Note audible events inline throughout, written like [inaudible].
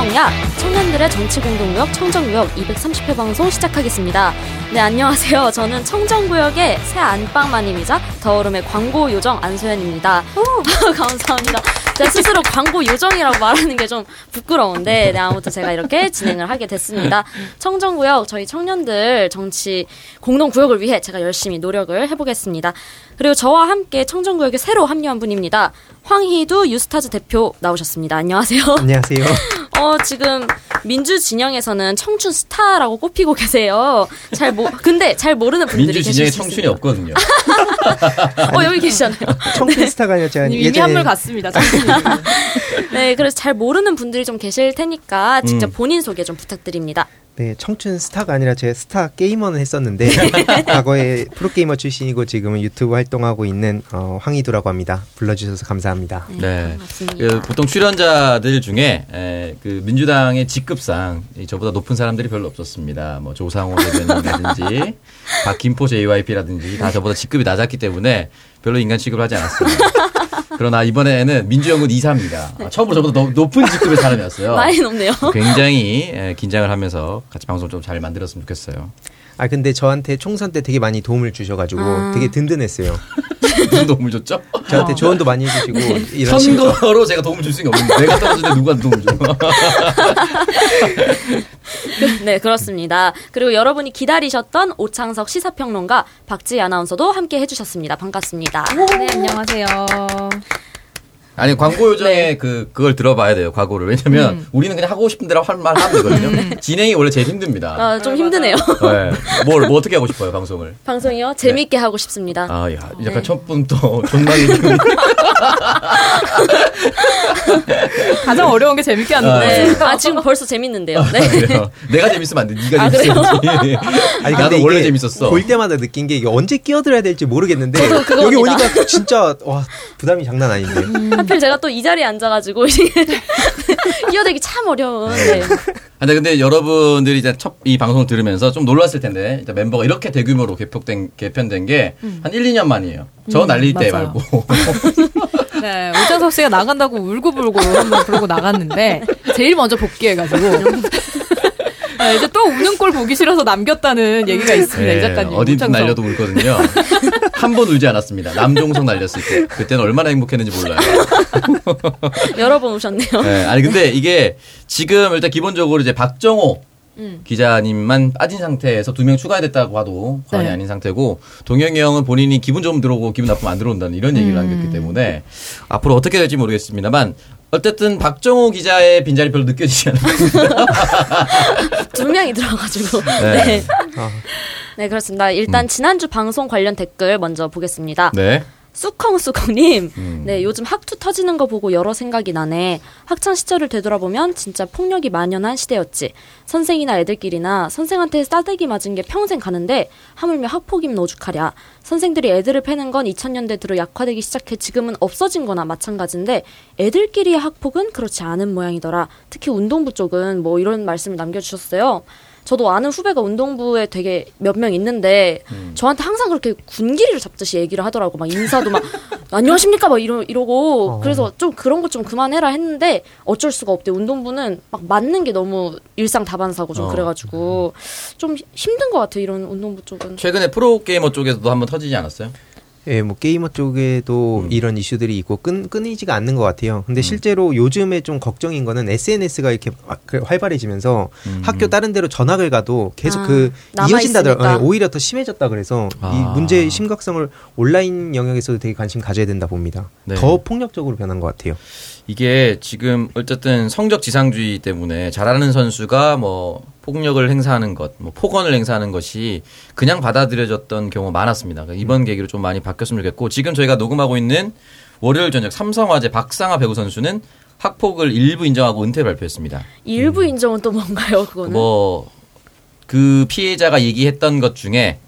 청정야 청년들의 정치 공동구역 청정구역 230회 방송 시작하겠습니다. 네 안녕하세요. 저는 청정구역의 새 안방마님이자 더오름의 광고 요정 안소연입니다. [laughs] 감사합니다. 제가 스스로 광고 요정이라고 말하는 게 좀 부끄러운데 네, 아무튼 제가 이렇게 진행을 하게 됐습니다. 청정구역 저희 청년들 정치 공동구역을 위해 제가 열심히 노력을 해보겠습니다. 그리고 저와 함께 청정구역에 새로 합류한 분입니다. 황희두 유스타즈 대표 나오셨습니다. 안녕하세요. 안녕하세요. [laughs] 어, 지금 민주 진영에서는 청춘 스타라고 꼽히고 계세요. 잘 모, 근데 잘 모르는 분들이 민주 진영에 청춘이 없거든요. [laughs] 어, 여기 계시잖아요. [laughs] 청춘 스타가 아니라 제가 이미 예전에 한물 갔습니다. 네, 그래서 잘 모르는 분들이 좀 계실 테니까 직접 음. 본인 소개 좀 부탁드립니다. 네, 청춘 스타가 아니라 제 스타 게이머는 했었는데 [laughs] 과거에 프로게이머 출신이고 지금은 유튜브 활동하고 있는 어, 황희두라고 합니다. 불러주셔서 감사합니다. 네. 반갑습니다. 그 보통 출연자들 중에 에, 그 민주당의 직급상 이 저보다 높은 사람들이 별로 없었습니다. 뭐 조상호 대변인이라든지 [laughs] 박김포 JYP라든지 다 저보다 직급이 낮았기 때문에 별로 인간 취급을 하지 않았습니다. [laughs] 그러나 이번에는 민주연구원 2사입니다. 처음으로 저보다 더 높은 직급의 사람이었어요. 많이 높네요. 굉장히 에, 긴장을 하면서 같이 방송 좀 잘 만들었으면 좋겠어요. 아 근데 저한테 총선 때 되게 많이 도움을 주셔가지고 아. 되게 든든했어요. [laughs] 무슨 도움을 줬죠? 저한테 조언도 많이 해주시고 이런 식으로 선거로 제가 도움을 줄 수가 없는데 내가 때 누가 도움을 줘? [laughs] 네, 그렇습니다. 그리고 여러분이 기다리셨던 오창석 시사평론가 박지희 아나운서도 함께 해주셨습니다. 반갑습니다. 네, 안녕하세요. 아니 광고 요정에 네. 그 그걸 들어봐야 돼요 광고를 왜냐면 음. 우리는 그냥 하고 싶은 대로 할 말 하면 되거든요 진행이 원래 제일 힘듭니다 아, 좀 힘드네요. 네. 뭘, 뭐 어떻게 하고 싶어요 방송을 방송이요? 재밌게 하고 싶습니다. 아야 약간 네. 첫 분부터 존나 얘기 [laughs] 가장 어려운 게 재밌게 하는 아, 거예요. 네. 아, 지금 벌써 재밌는데요. 네. 그래요. 내가 재밌으면 안돼 네가 아? 재밌어야지 [laughs] 아니, 나도 원래 재밌었어 볼 때마다 느낀 게 이게 언제 끼어들어야 될지 모르겠는데. 여기 오니까 진짜 와 부담이 장난 아닌데. 하필 제가 또 이 자리에 앉아가지고 [laughs] 끼어들기 참 어려운. 네. 근데 근데 여러분들이 이제 첫 이 방송을 들으면서 좀 놀랐을 텐데 멤버가 이렇게 대규모로 개편된 개편된 게한 1, 2년 만이에요 저 날릴 때 맞아요. 말고 [laughs] 네, 오정석 씨가 나간다고 울고불고 한번 그러고 나갔는데 제일 먼저 복귀해가지고 네, 이제 또 우는 꼴 보기 싫어서 남겼다는 얘기가 있습니다. 이 작가님. 네, 어디든. 날려도 울거든요. [laughs] 한 번 울지 않았습니다. 남종석 날렸을 때. 그때는 얼마나 행복했는지 몰라요. [laughs] 여러 번 오셨네요. 네, 아니, 근데 이게 지금 일단 기본적으로 이제 박정호 음. 기자님만 빠진 상태에서 두 명 추가됐다고 봐도 과언이 네. 아닌 상태고 동영이 형은 본인이 기분 좋으면 들어오고 기분 나쁘면 안 들어온다는 이런 얘기를 음. 남겼기 때문에 앞으로 어떻게 될지 모르겠습니다만 어쨌든 박정호 기자의 빈자리 별로 느껴지지 않아요. [laughs] 두 명이 들어가지고. 네. 네. 아, 네, 그렇습니다. 일단 지난주 방송 관련 댓글 먼저 보겠습니다. 네. 쑥컹쑥컹님, 음. 네, 요즘 학투 터지는 거 보고 여러 생각이 나네. 학창 시절을 되돌아보면 진짜 폭력이 만연한 시대였지. 선생이나 애들끼리나 선생한테 싸대기 맞은 게 평생 가는데 하물며 학폭이면 오죽하랴. 선생들이 애들을 패는 건 2000년대 들어 약화되기 시작해 지금은 없어진 거나 마찬가지인데 애들끼리의 학폭은 그렇지 않은 모양이더라. 특히 운동부 쪽은 뭐 이런 말씀을 남겨주셨어요. 저도 아는 후배가 운동부에 되게 몇 명 있는데 음. 저한테 항상 그렇게 군기리를 잡듯이 얘기를 하더라고 막 인사도 막 [laughs] 안녕하십니까 막 이러 이러고 어. 그래서 좀 그런 것 좀 그만해라 했는데 어쩔 수가 없대 운동부는 막 맞는 게 너무 일상 다반사고 좀 어. 그래가지고 좀 힘든 것 같아 이런 운동부 쪽은 최근에 프로 게이머 쪽에서도 한번 터지지 않았어요? 예, 뭐 게이머 쪽에도 음. 이런 이슈들이 있고 끈, 끊이지가 않는 것 같아요. 음. 근데 실제로 요즘에 좀 걱정인 거는 SNS가 이렇게 아, 그 활발해지면서 음. 학교 다른 데로 전학을 가도 계속 아, 그 남아 이어진다더 있으니까. 오히려 더 심해졌다 그래서 아. 이 문제의 심각성을 온라인 영역에서도 되게 관심 가져야 된다 봅니다. 네. 더 폭력적으로 변한 것 같아요. 이게 지금 어쨌든 성적 지상주의 때문에 잘하는 선수가 뭐 폭력을 행사하는 것, 뭐 폭언을 행사하는 것이 그냥 받아들여졌던 경우가 많았습니다. 그러니까 이번 계기로 좀 많이 바뀌었으면 좋겠고 지금 저희가 녹음하고 있는 월요일 저녁 삼성화재 박상아 배구 선수는 학폭을 일부 인정하고 은퇴 발표했습니다. 일부 인정은 또 뭔가요 그거는 뭐 그 피해자가 얘기했던 것 중에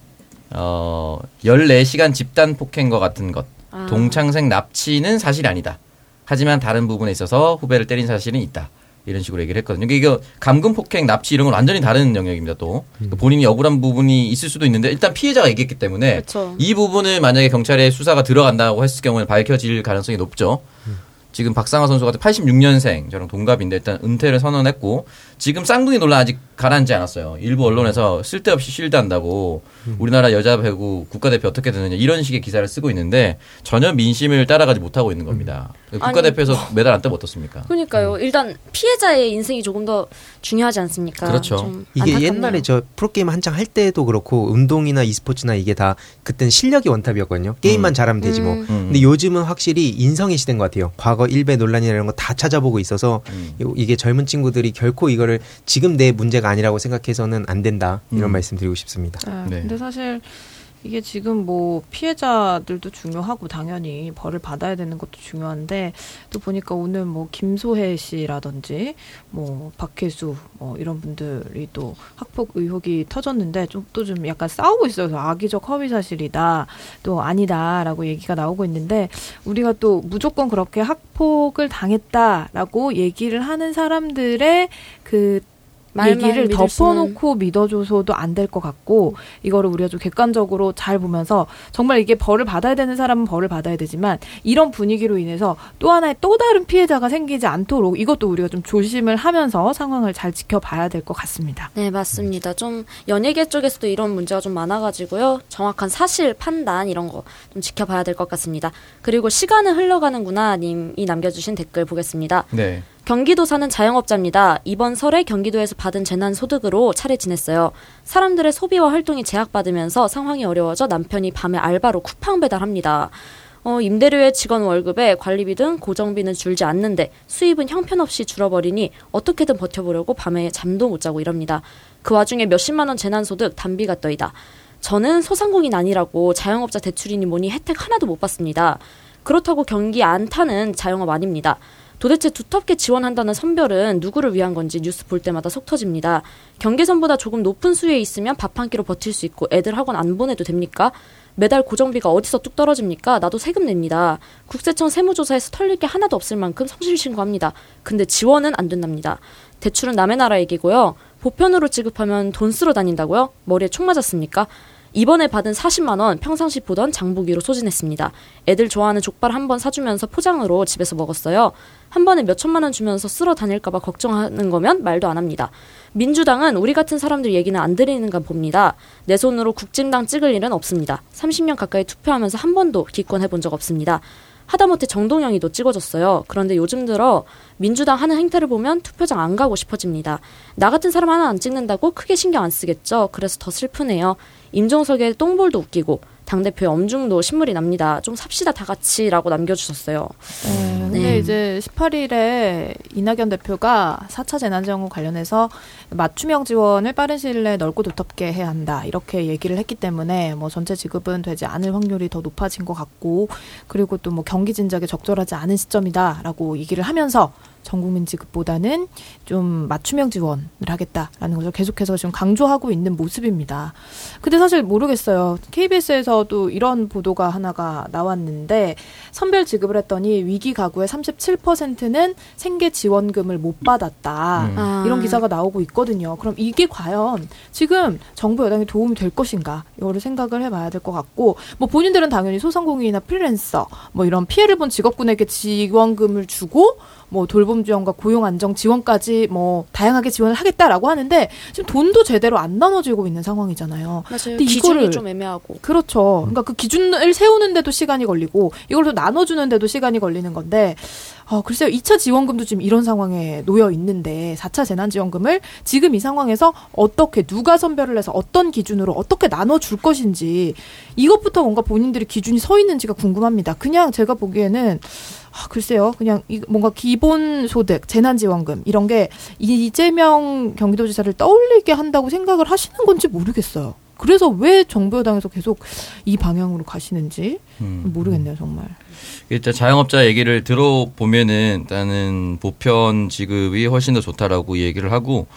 어 14시간 집단 폭행과 같은 것, 아. 동창생 납치는 사실이 아니다. 하지만 다른 부분에 있어서 후배를 때린 사실은 있다. 이런 식으로 얘기를 했거든요. 그러니까 이거 감금 폭행, 납치 이런 건 완전히 다른 영역입니다. 또 그러니까 본인이 억울한 부분이 있을 수도 있는데 일단 피해자가 얘기했기 때문에 그쵸. 이 부분을 만약에 경찰의 수사가 들어간다고 했을 경우에 밝혀질 가능성이 높죠. 지금 박상하 선수 같은 86년생 저랑 동갑인데 일단 은퇴를 선언했고 지금 쌍둥이 논란 아직 가라앉지 않았어요. 일부 언론에서 쓸데없이 실드한다고 우리나라 여자 배구 국가대표 어떻게 되느냐 이런 식의 기사를 쓰고 있는데 전혀 민심을 따라가지 못하고 있는 겁니다. 국가대표에서 메달 안 따면 어떻습니까? 그러니까요. 일단 피해자의 인생이 조금 더 중요하지 않습니까? 그렇죠. 좀 이게. 옛날에 저 프로게임 한창 할 때도 그렇고 운동이나 e스포츠나 이게 다 그땐 실력이 원탑이었거든요. 게임만 음. 잘하면 되지 뭐. 음. 음. 근데 요즘은 확실히 인성이 시된 것 같아요. 과거 일배 논란이나 이런 거 다 찾아보고 있어서 음. 요- 이게 젊은 친구들이 결코 이거를 지금 내 문제가 아니라고 생각해서는 안 된다. 이런 음. 말씀 드리고 싶습니다. 네. 네. 근데 사실 이게 지금 뭐 피해자들도 중요하고 당연히 벌을 받아야 되는 것도 중요한데 또 보니까 오늘 뭐 김소혜 씨라든지 뭐 박혜수 뭐 이런 분들이 또 학폭 의혹이 터졌는데 좀 또좀 약간 싸우고 있어요. 그래서 악의적 허위 사실이다 또 아니다라고 얘기가 나오고 있는데 우리가 또 무조건 그렇게 학폭을 당했다라고 얘기를 하는 사람들의 그 얘기를 덮어놓고 믿어줘서도 안 될 것 같고 이거를 우리가 좀 객관적으로 잘 보면서 정말 이게 벌을 받아야 되는 사람은 벌을 받아야 되지만 이런 분위기로 인해서 또 하나의 또 다른 피해자가 생기지 않도록 이것도 우리가 좀 조심을 하면서 상황을 잘 지켜봐야 될 것 같습니다. 네, 맞습니다. 좀 연예계 쪽에서도 이런 문제가 좀 많아가지고요. 정확한 사실 판단 이런 거 좀 지켜봐야 될 것 같습니다. 그리고 시간은 흘러가는구나 님이 남겨주신 댓글 보겠습니다. 네. 경기도 사는 자영업자입니다. 이번 설에 경기도에서 받은 재난 소득으로 차례 지냈어요. 사람들의 소비와 활동이 제약받으면서 상황이 어려워져 남편이 밤에 알바로 쿠팡 배달합니다. 어, 임대료에 직원 월급에 관리비 등 고정비는 줄지 않는데 수입은 형편없이 줄어버리니 어떻게든 버텨보려고 밤에 잠도 못 자고 이럽니다. 그 와중에 몇십만 원 재난소득 단비가 떠이다. 저는 소상공인 아니라고 자영업자 대출이니 뭐니 혜택 하나도 못 받습니다. 그렇다고 경기 안 타는 자영업 아닙니다. 도대체 두텁게 지원한다는 선별은 누구를 위한 건지 뉴스 볼 때마다 속 터집니다. 경계선보다 조금 높은 수위에 있으면 밥 한 끼로 버틸 수 있고 애들 학원 안 보내도 됩니까? 매달 고정비가 어디서 뚝 떨어집니까? 나도 세금 냅니다. 국세청 세무조사에서 털릴 게 하나도 없을 만큼 성실 신고합니다. 근데 지원은 안 된답니다. 대출은 남의 나라 얘기고요. 보편으로 지급하면 돈 쓰러 다닌다고요? 머리에 총 맞았습니까? 이번에 받은 40만 원 평상시 보던 장보기로 소진했습니다. 애들 좋아하는 족발 한 번 사주면서 포장으로 집에서 먹었어요. 한 번에 몇 천만 원 주면서 쓸어 다닐까봐 걱정하는 거면 말도 안 합니다. 민주당은 우리 같은 사람들 얘기는 안 들리는가 봅니다. 내 손으로 국진당 찍을 일은 없습니다. 30년 가까이 투표하면서 한 번도 기권해 본 적 없습니다. 하다못해 정동영이도 찍어줬어요. 그런데 요즘 들어 민주당 하는 행태를 보면 투표장 안 가고 싶어집니다. 나 같은 사람 하나 안 찍는다고 크게 신경 안 쓰겠죠. 그래서 더 슬프네요. 임종석의 똥볼도 웃기고 당대표의 엄중도 신물이 납니다. 좀 삽시다 다 같이 라고 남겨주셨어요. 네, 근데 네. 이제 18일에 이낙연 대표가 4차 재난지원금 관련해서 맞춤형 지원을 빠른 시일 내에 넓고 두텁게 해야 한다 이렇게 얘기를 했기 때문에 뭐 전체 지급은 되지 않을 확률이 더 높아진 것 같고 그리고 또 뭐 경기 진작에 적절하지 않은 시점이다 라고 얘기를 하면서 전국민 지급보다는 좀 맞춤형 지원을 하겠다라는 것을 계속해서 지금 강조하고 있는 모습입니다. 근데 사실 모르겠어요. KBS에서도 이런 보도가 하나가 나왔는데 선별 지급을 했더니 위기 가구의 37%는 생계 지원금을 못 받았다. 음. 아. 이런 기사가 나오고 있거든요. 그럼 이게 과연 지금 정부 여당이 도움이 될 것인가? 이거를 생각을 해봐야 될 것 같고, 뭐 본인들은 당연히 소상공인이나 프리랜서, 뭐 이런 피해를 본 직업군에게 지원금을 주고, 뭐 돌봄 지원과 고용 안정 지원까지 뭐 다양하게 지원을 하겠다라고 하는데 지금 돈도 제대로 안 나눠지고 있는 상황이잖아요. 맞아요. 기준이 좀 애매하고. 그렇죠. 그러니까 그 기준을 세우는데도 시간이 걸리고 이걸 또 나눠주는데도 시간이 걸리는 건데 어, 글쎄요. 2차 지원금도 지금 이런 상황에 놓여 있는데 4차 재난지원금을 지금 이 상황에서 어떻게 누가 선별을 해서 어떤 기준으로 어떻게 나눠줄 것인지 이것부터 뭔가 본인들이 기준이 서 있는지가 궁금합니다. 그냥 제가 보기에는 아, 글쎄요. 그냥 이, 뭔가 기본 소득, 재난지원금 이런 게 이재명 경기도지사를 떠올리게 한다고 생각을 하시는 건지 모르겠어요. 그래서 왜 정부 여당에서 계속 이 방향으로 가시는지 음. 모르겠네요, 정말. 일단 자영업자 얘기를 들어보면은 일단은 보편 지급이 훨씬 더 좋다라고 얘기를 하고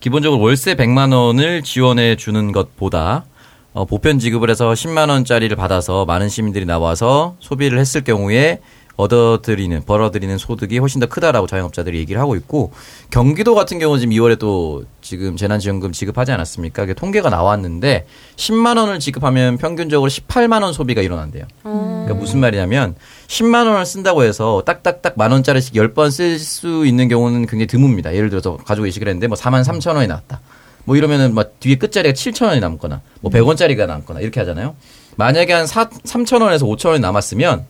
기본적으로 월세 100만 원을 지원해 주는 것보다 어, 보편 지급을 해서 10만 원짜리를 받아서 많은 시민들이 나와서 소비를 했을 경우에 얻어들이는 벌어들이는 소득이 훨씬 더 크다라고 자영업자들이 얘기를 하고 있고 경기도 같은 경우 지금 2월에 또 지금 재난지원금 지급하지 않았습니까? 그게 통계가 나왔는데 10만 원을 지급하면 평균적으로 18만 원 소비가 일어난대요. 어. 그러니까 무슨 말이냐면 10만 원을 쓴다고 해서 딱딱딱 만 원짜리씩 10번 쓸 수 있는 경우는 굉장히 드뭅니다. 예를 들어서 가지고 계시기로 했는데 뭐 4만 3천 원이 나왔다. 뭐 이러면은 막 뒤에 끝자리가 7천 원이 남거나 뭐 100원짜리가 남거나 이렇게 하잖아요. 만약에 한 4, 3천 원에서 5천 원이 남았으면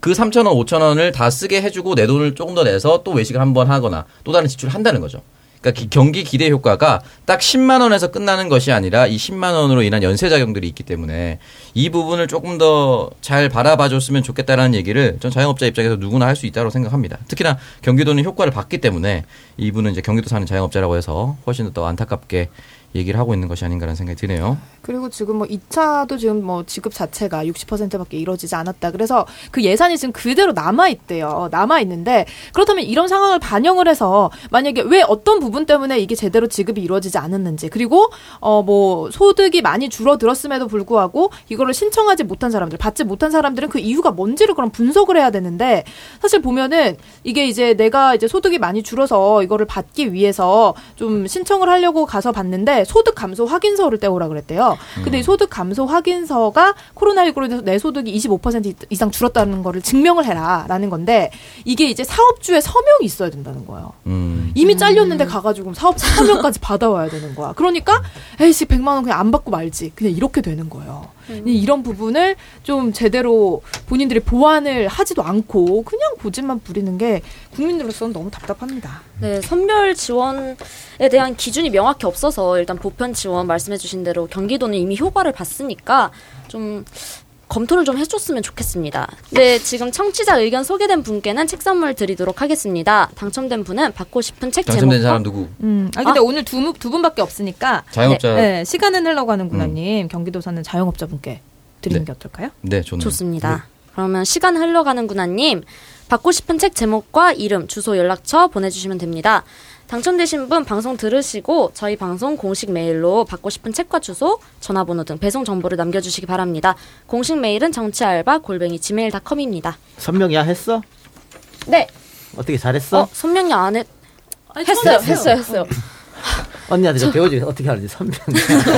그 3천 원, 5천 원을 다 쓰게 해주고 내 돈을 조금 더 내서 또 외식을 한 번 하거나 또 다른 지출을 한다는 거죠. 그러니까 기- 경기 기대 효과가 딱 10만 원에서 끝나는 것이 아니라 이 10만 원으로 인한 연쇄 작용들이 있기 때문에 이 부분을 조금 더 잘 바라봐 줬으면 좋겠다라는 얘기를 전 자영업자 입장에서 누구나 할 수 있다고 생각합니다. 특히나 경기도는 효과를 봤기 때문에 이분은 이제 경기도 사는 자영업자라고 해서 훨씬 더 안타깝게 얘기를 하고 있는 것이 아닌가라는 생각이 드네요. 그리고 지금 뭐 2차도 지금 뭐 지급 자체가 60%밖에 이루어지지 않았다. 그래서 그 예산이 지금 그대로 남아 있대요. 남아 있는데 그렇다면 이런 상황을 반영을 해서 만약에 왜 어떤 부분 때문에 이게 제대로 지급이 이루어지지 않았는지 그리고 어 뭐 소득이 많이 줄어들었음에도 불구하고 이거를 신청하지 못한 사람들, 받지 못한 사람들은 그 이유가 뭔지를 그럼 분석을 해야 되는데 사실 보면은 이게 이제 내가 이제 소득이 많이 줄어서 이거를 받기 위해서 좀 신청을 하려고 가서 봤는데 소득 감소 확인서를 떼오라 그랬대요. 근데 이 소득 감소 확인서가 코로나19로 인해서 내 소득이 25% 이상 줄었다는 거를 증명을 해라라는 건데 이게 이제 사업주의 서명이 있어야 된다는 거예요. 음. 이미 잘렸는데 가가지고 사업 서명까지 받아와야 되는 거야. 그러니까 에이씨 100만 원 그냥 안 받고 말지. 그냥 이렇게 되는 거예요. 이런 부분을 좀 제대로 본인들이 보완을 하지도 않고 그냥 고집만 부리는 게 국민들로서는 너무 답답합니다. 네, 선별 지원에 대한 기준이 명확히 없어서 일단 보편 지원 말씀해주신 대로 경기도는 이미 효과를 봤으니까 좀 검토를 좀 해줬으면 좋겠습니다. 네, 지금 청취자 의견 소개된 분께는 책 선물 드리도록 하겠습니다. 당첨된 분은 받고 싶은 책 당첨된 제목과 사람 누구? 음, 아 근데 오늘 두, 두 분밖에 없으니까 자영업자. 네, 네, 시간은 흘러가는구나님 경기도 사는 자영업자분께 드리는 네. 게 어떨까요? 네, 좋네요. 좋습니다. 그러면 시간 흘러가는구나님 받고 싶은 책 제목과 이름, 주소, 연락처 보내주시면 됩니다. 당첨되신 분 방송 들으시고 저희 방송 공식 메일로 받고 싶은 책과 주소, 전화번호 등 배송 정보를 남겨주시기 바랍니다. 공식 메일은 정치알바 골뱅이 gmail.com입니다. 선명이야 했어? 네, 어떻게 잘했어? 어 선명이 안 했. 했어요, 했어요, 했어요. [laughs] 언니한테 좀 배워줘 어떻게 하는지 선명. [laughs]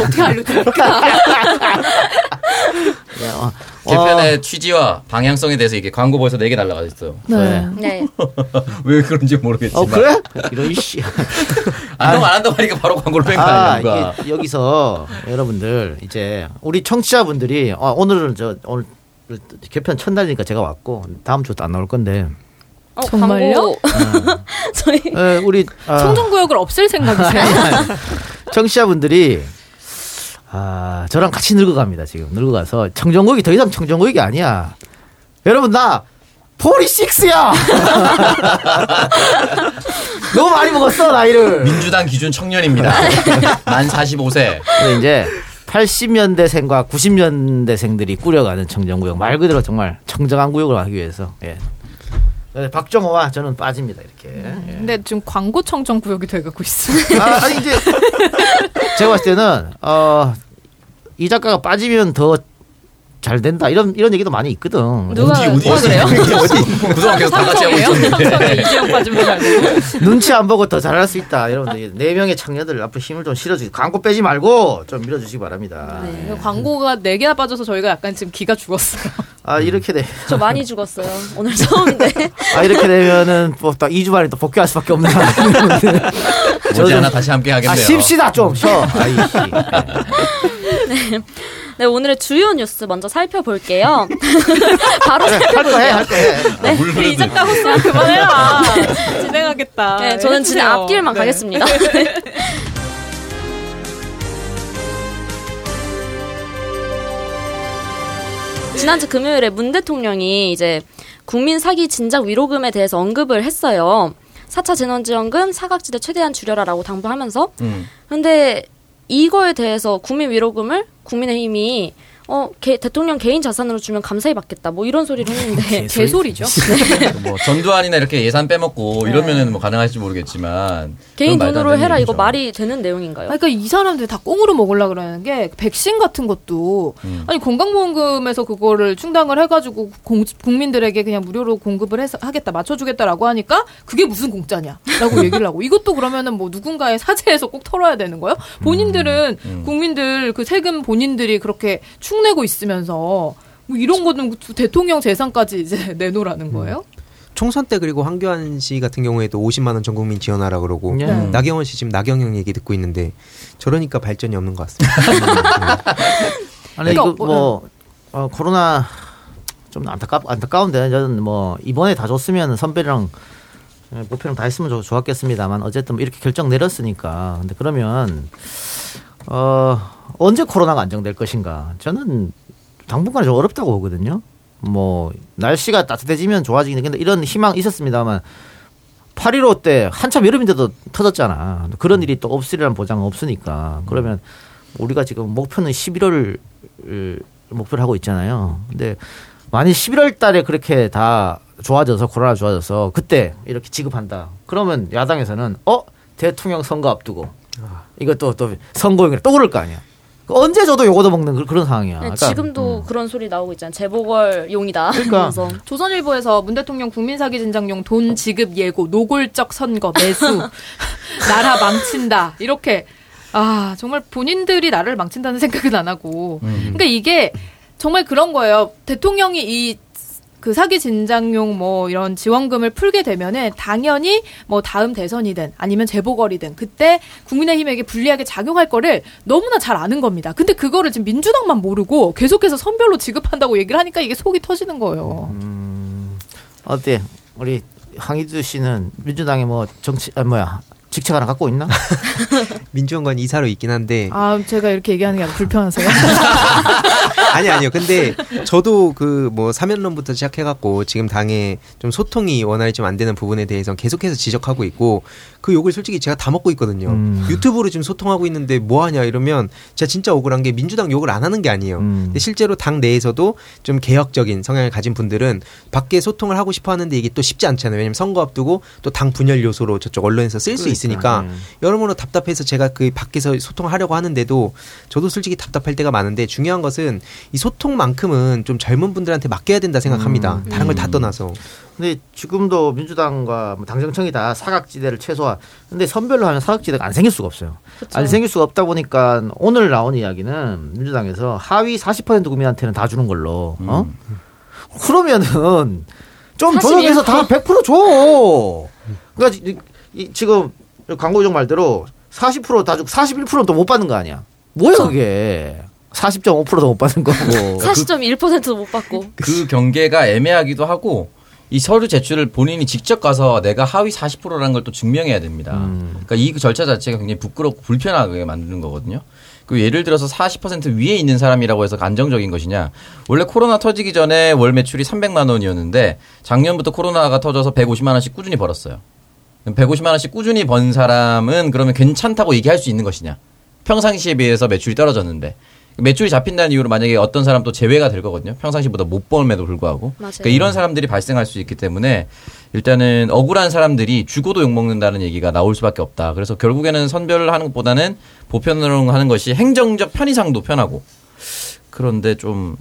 어떻게 알려드릴까? [laughs] 네, 어, 개편의 취지와 방향성에 대해서 이게 광고보에서 4개 날라가 있어요. 네. 네, 왜 그런지 모르겠지만. 어 그래? 이런 씨. 아, 형안 한다고 하니까 바로 광고를 뺀거 아, 여기서 여러분들 이제 우리 청취자분들이 아, 오늘은 저 오늘 개편 첫날이니까 제가 왔고 다음 주도 안 나올 건데 어, 정말요? 광고. [laughs] 저희 에, 우리 아, 청정구역을 없앨 생각이세요? [laughs] 청취자분들이 아 저랑 같이 늙어갑니다 지금 늙어가서 청정구역이 더 이상 청정구역이 아니야 여러분 나 포리식스야 [laughs] 너무 많이 먹었어 나이를 민주당 기준 청년입니다. 만 45세. 근데 이제 80년대생과 90년대생들이 꾸려가는 청정구역 말 그대로 정말 청정한 구역을 하기 위해서 예. 네, 박정호와 저는 빠집니다 이렇게. 예. 근데 지금 광고 청정 구역이 돼가고 있어요. 아, 아니 이제 [laughs] 제가 봤을 때는 어, 이 작가가 빠지면 더 잘 된다 이런 이런 얘기도 많이 있거든. 누가 누가 그래요? 그동안 계속 [laughs] 다 같이 하고 있었는데. 되고. [laughs] 눈치 안 보고 더 잘할 수 있다. 여러분들 네 명의 청년들 앞으로 힘을 좀 실어주시. 광고 빼지 말고 좀 밀어주시기 바랍니다. 네, 광고가 네 개나 빠져서 저희가 약간 지금 기가 죽었어요. 아 이렇게 돼. 저 많이 죽었어요. 오늘 처음인데. [laughs] 아 이렇게 되면은 뭐딱 2주 만에 또 복귀할 수밖에 없는 상황인데. 어제 하나 다시 함께 하겠네요. 아 쉽시다 좀 쉬어. 아이씨. 네, 오늘의 주요 뉴스 먼저 살펴볼게요. [laughs] 바로 할거 해. 아, 물 흐르듯. 이 작가 호스만 그만해라. [laughs] 진행하겠다. 네, 저는 진짜. 앞길만 네. 가겠습니다. [laughs] 지난주 금요일에 문 대통령이 이제 국민 사기 진작 위로금에 대해서 언급을 했어요. 4차 재난지원금 사각지대 최대한 줄여라라고 당부하면서 음. 근데 이거에 대해서 국민 위로금을 국민의힘이 어 개- 대통령 개인 자산으로 주면 감사히 받겠다 뭐 이런 소리를 했는데 [laughs] 개소리죠. [laughs] 뭐 전두환이나 이렇게 예산 빼먹고 이러면은 뭐 가능할지 모르겠지만 개인 돈으로 해라 이거 얘기죠. 말이 되는 내용인가요? 그러니까 이 사람들 다 꽁으로 먹으려 그러는 게 백신 같은 것도 음. 아니 건강보험금에서 그거를 충당을 해가지고 공- 국민들에게 그냥 무료로 공급을 해서 하겠다 맞춰주겠다라고 하니까 그게 무슨 공짜냐라고 [laughs] 얘기를 하고 이것도 그러면은 뭐 누군가의 사재에서 꼭 털어야 되는 거예요? 본인들은 음. 국민들 그 세금 본인들이 그렇게 축내고 있으면서 뭐 이런 거는 대통령 재산까지 이제 [laughs] 내놓으라는 거예요? 총선 때 그리고 황교안 씨 같은 경우에도 50만 원 전 국민 지원하라 그러고 네. 나경원 씨 지금 나경영 얘기 듣고 있는데 저러니까 발전이 없는 것 같습니다. [laughs] 아니 그러니까 이거 뭐 어, 코로나 좀 안타깝 안타까운데 저는 뭐 이번에 다 줬으면 선배랑 예, 목표랑 다 했으면 좋- 좋았겠습니다만 어쨌든 뭐 이렇게 결정 내렸으니까 근데 그러면 어 언제 코로나가 안정될 것인가 저는 당분간 좀 어렵다고 보거든요. 뭐 날씨가 따뜻해지면 좋아지긴 근데 이런 희망 있었습니다만 8.15 때 한참 여름인데도 터졌잖아. 그런 일이 또 없으리라는 보장은 없으니까. 그러면 우리가 지금 목표는 11월 목표를 하고 있잖아요. 근데 만약 11월 달에 그렇게 다 좋아져서 코로나 좋아져서 그때 이렇게 지급한다. 그러면 야당에서는 어 대통령 선거 앞두고 이것도 또 선거용이라 또 그럴 거 아니야. 그 언제 줘도 요거도 먹는 그- 그런 상황이야. 네, 그러니까 지금도 그런 소리 나오고 있잖아요. 재보궐 용이다. 그러니까. 그래서 조선일보에서 문 대통령 국민 사기 진작용 돈 지급 예고 노골적 선거 매수 [laughs] 나라 망친다 이렇게 아 정말 본인들이 나라를 망친다는 생각은 안 하고 그러니까 이게 정말 그런 거예요 대통령이 이 그 사기 진작용 뭐 이런 지원금을 풀게 되면은 당연히 뭐 다음 대선이든 아니면 재보궐이든 그때 국민의힘에게 불리하게 작용할 거를 너무나 잘 아는 겁니다. 근데 그거를 지금 민주당만 모르고 계속해서 선별로 지급한다고 얘기를 하니까 이게 속이 터지는 거예요. 어때 우리 황희주 씨는 민주당에 뭐 정치 아 뭐야 직책 하나 갖고 있나? [laughs] 민주연관 이사로 있긴 한데 아, 제가 이렇게 얘기하는 게 불편하세요? [laughs] 아니 아니요. 근데 저도 그 뭐 사면론부터 시작해갖고 지금 당에 좀 소통이 원활히 좀 안 되는 부분에 대해서 계속해서 지적하고 있고 그 욕을 솔직히 제가 다 먹고 있거든요. 음. 유튜브로 지금 소통하고 있는데 뭐 하냐 이러면 제가 진짜 억울한 게 민주당 욕을 안 하는 게 아니에요. 음. 근데 실제로 당 내에서도 좀 개혁적인 성향을 가진 분들은 밖에 소통을 하고 싶어 하는데 이게 또 쉽지 않잖아요. 왜냐면 선거 앞두고 또 당 분열 요소로 저쪽 언론에서 쓸 수 있으니까 네. 여러모로 답답해서 제가 그 밖에서 소통을 하려고 하는데도 저도 솔직히 답답할 때가 많은데 중요한 것은 이 소통만큼은 좀 젊은 분들한테 맡겨야 된다 생각합니다. 다른 걸 다 떠나서. 근데 지금도 민주당과 뭐 당정청이 다 사각지대를 최소화. 근데 선별로 하면 사각지대가 안 생길 수가 없어요. 안 생길 수가 없다 보니까 오늘 나온 이야기는 민주당에서 하위 40% 국민한테는 다 주는 걸로. 어? 그러면은 좀 41%. 조정해서 다 100% 줘. 그러니까 이- 이- 지금 광고정 말대로 40%다 주고 41%는 또못 받는 거 아니야. 뭐야 그게. 40.5%도 못 받는 거고. 40.1%도 못 받고. 그 경계가 애매하기도 하고 이 서류 제출을 본인이 직접 가서 내가 하위 40%라는 걸 또 증명해야 됩니다. 음. 그러니까 이 절차 자체가 굉장히 부끄럽고 불편하게 만드는 거거든요. 그 예를 들어서 40% 위에 있는 사람이라고 해서 안정적인 것이냐? 원래 코로나 터지기 전에 월 매출이 300만 원이었는데 작년부터 코로나가 터져서 150만 원씩 꾸준히 벌었어요. 150만 원씩 꾸준히 번 사람은 그러면 괜찮다고 얘기할 수 있는 것이냐? 평상시에 비해서 매출이 떨어졌는데 매출이 잡힌다는 이유로 만약에 어떤 사람 또 제외가 될 거거든요. 평상시보다 못 벌음에도 불구하고. 그러니까 이런 사람들이 발생할 수 있기 때문에 일단은 억울한 사람들이 죽어도 욕먹는다는 얘기가 나올 수밖에 없다. 그래서 결국에는 선별을 하는 것보다는 보편으로 하는 것이 행정적 편의상도 편하고 그런데 좀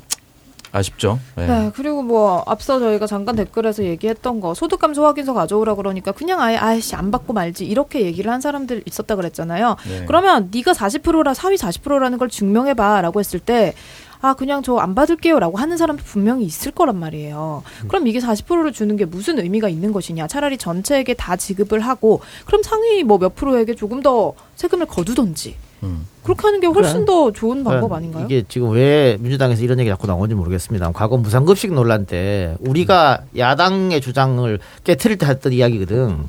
아쉽죠. 네. 네, 그리고 뭐 앞서 저희가 잠깐 댓글에서 얘기했던 거 소득 감소 확인서 가져오라 그러니까 그냥 아예 아이씨 안 받고 말지 이렇게 얘기를 한 사람들 있었다 그랬잖아요. 네. 그러면 네가 40%라 사위 40%라는 걸 증명해 봐라고 했을 때 아, 그냥 저 안 받을게요 라고 하는 사람도 분명히 있을 거란 말이에요. 그럼 이게 40%를 주는 게 무슨 의미가 있는 것이냐? 차라리 전체에게 다 지급을 하고 그럼 상위 뭐 몇 프로에게 조금 더 세금을 거두던지 음. 그렇게 하는 게 훨씬 그래. 더 좋은 방법 아닌가요? 이게 지금 왜 민주당에서 이런 얘기 자꾸 나오는지 모르겠습니다. 과거 무상급식 논란 때 우리가 야당의 주장을 깨트릴 때 했던 이야기거든.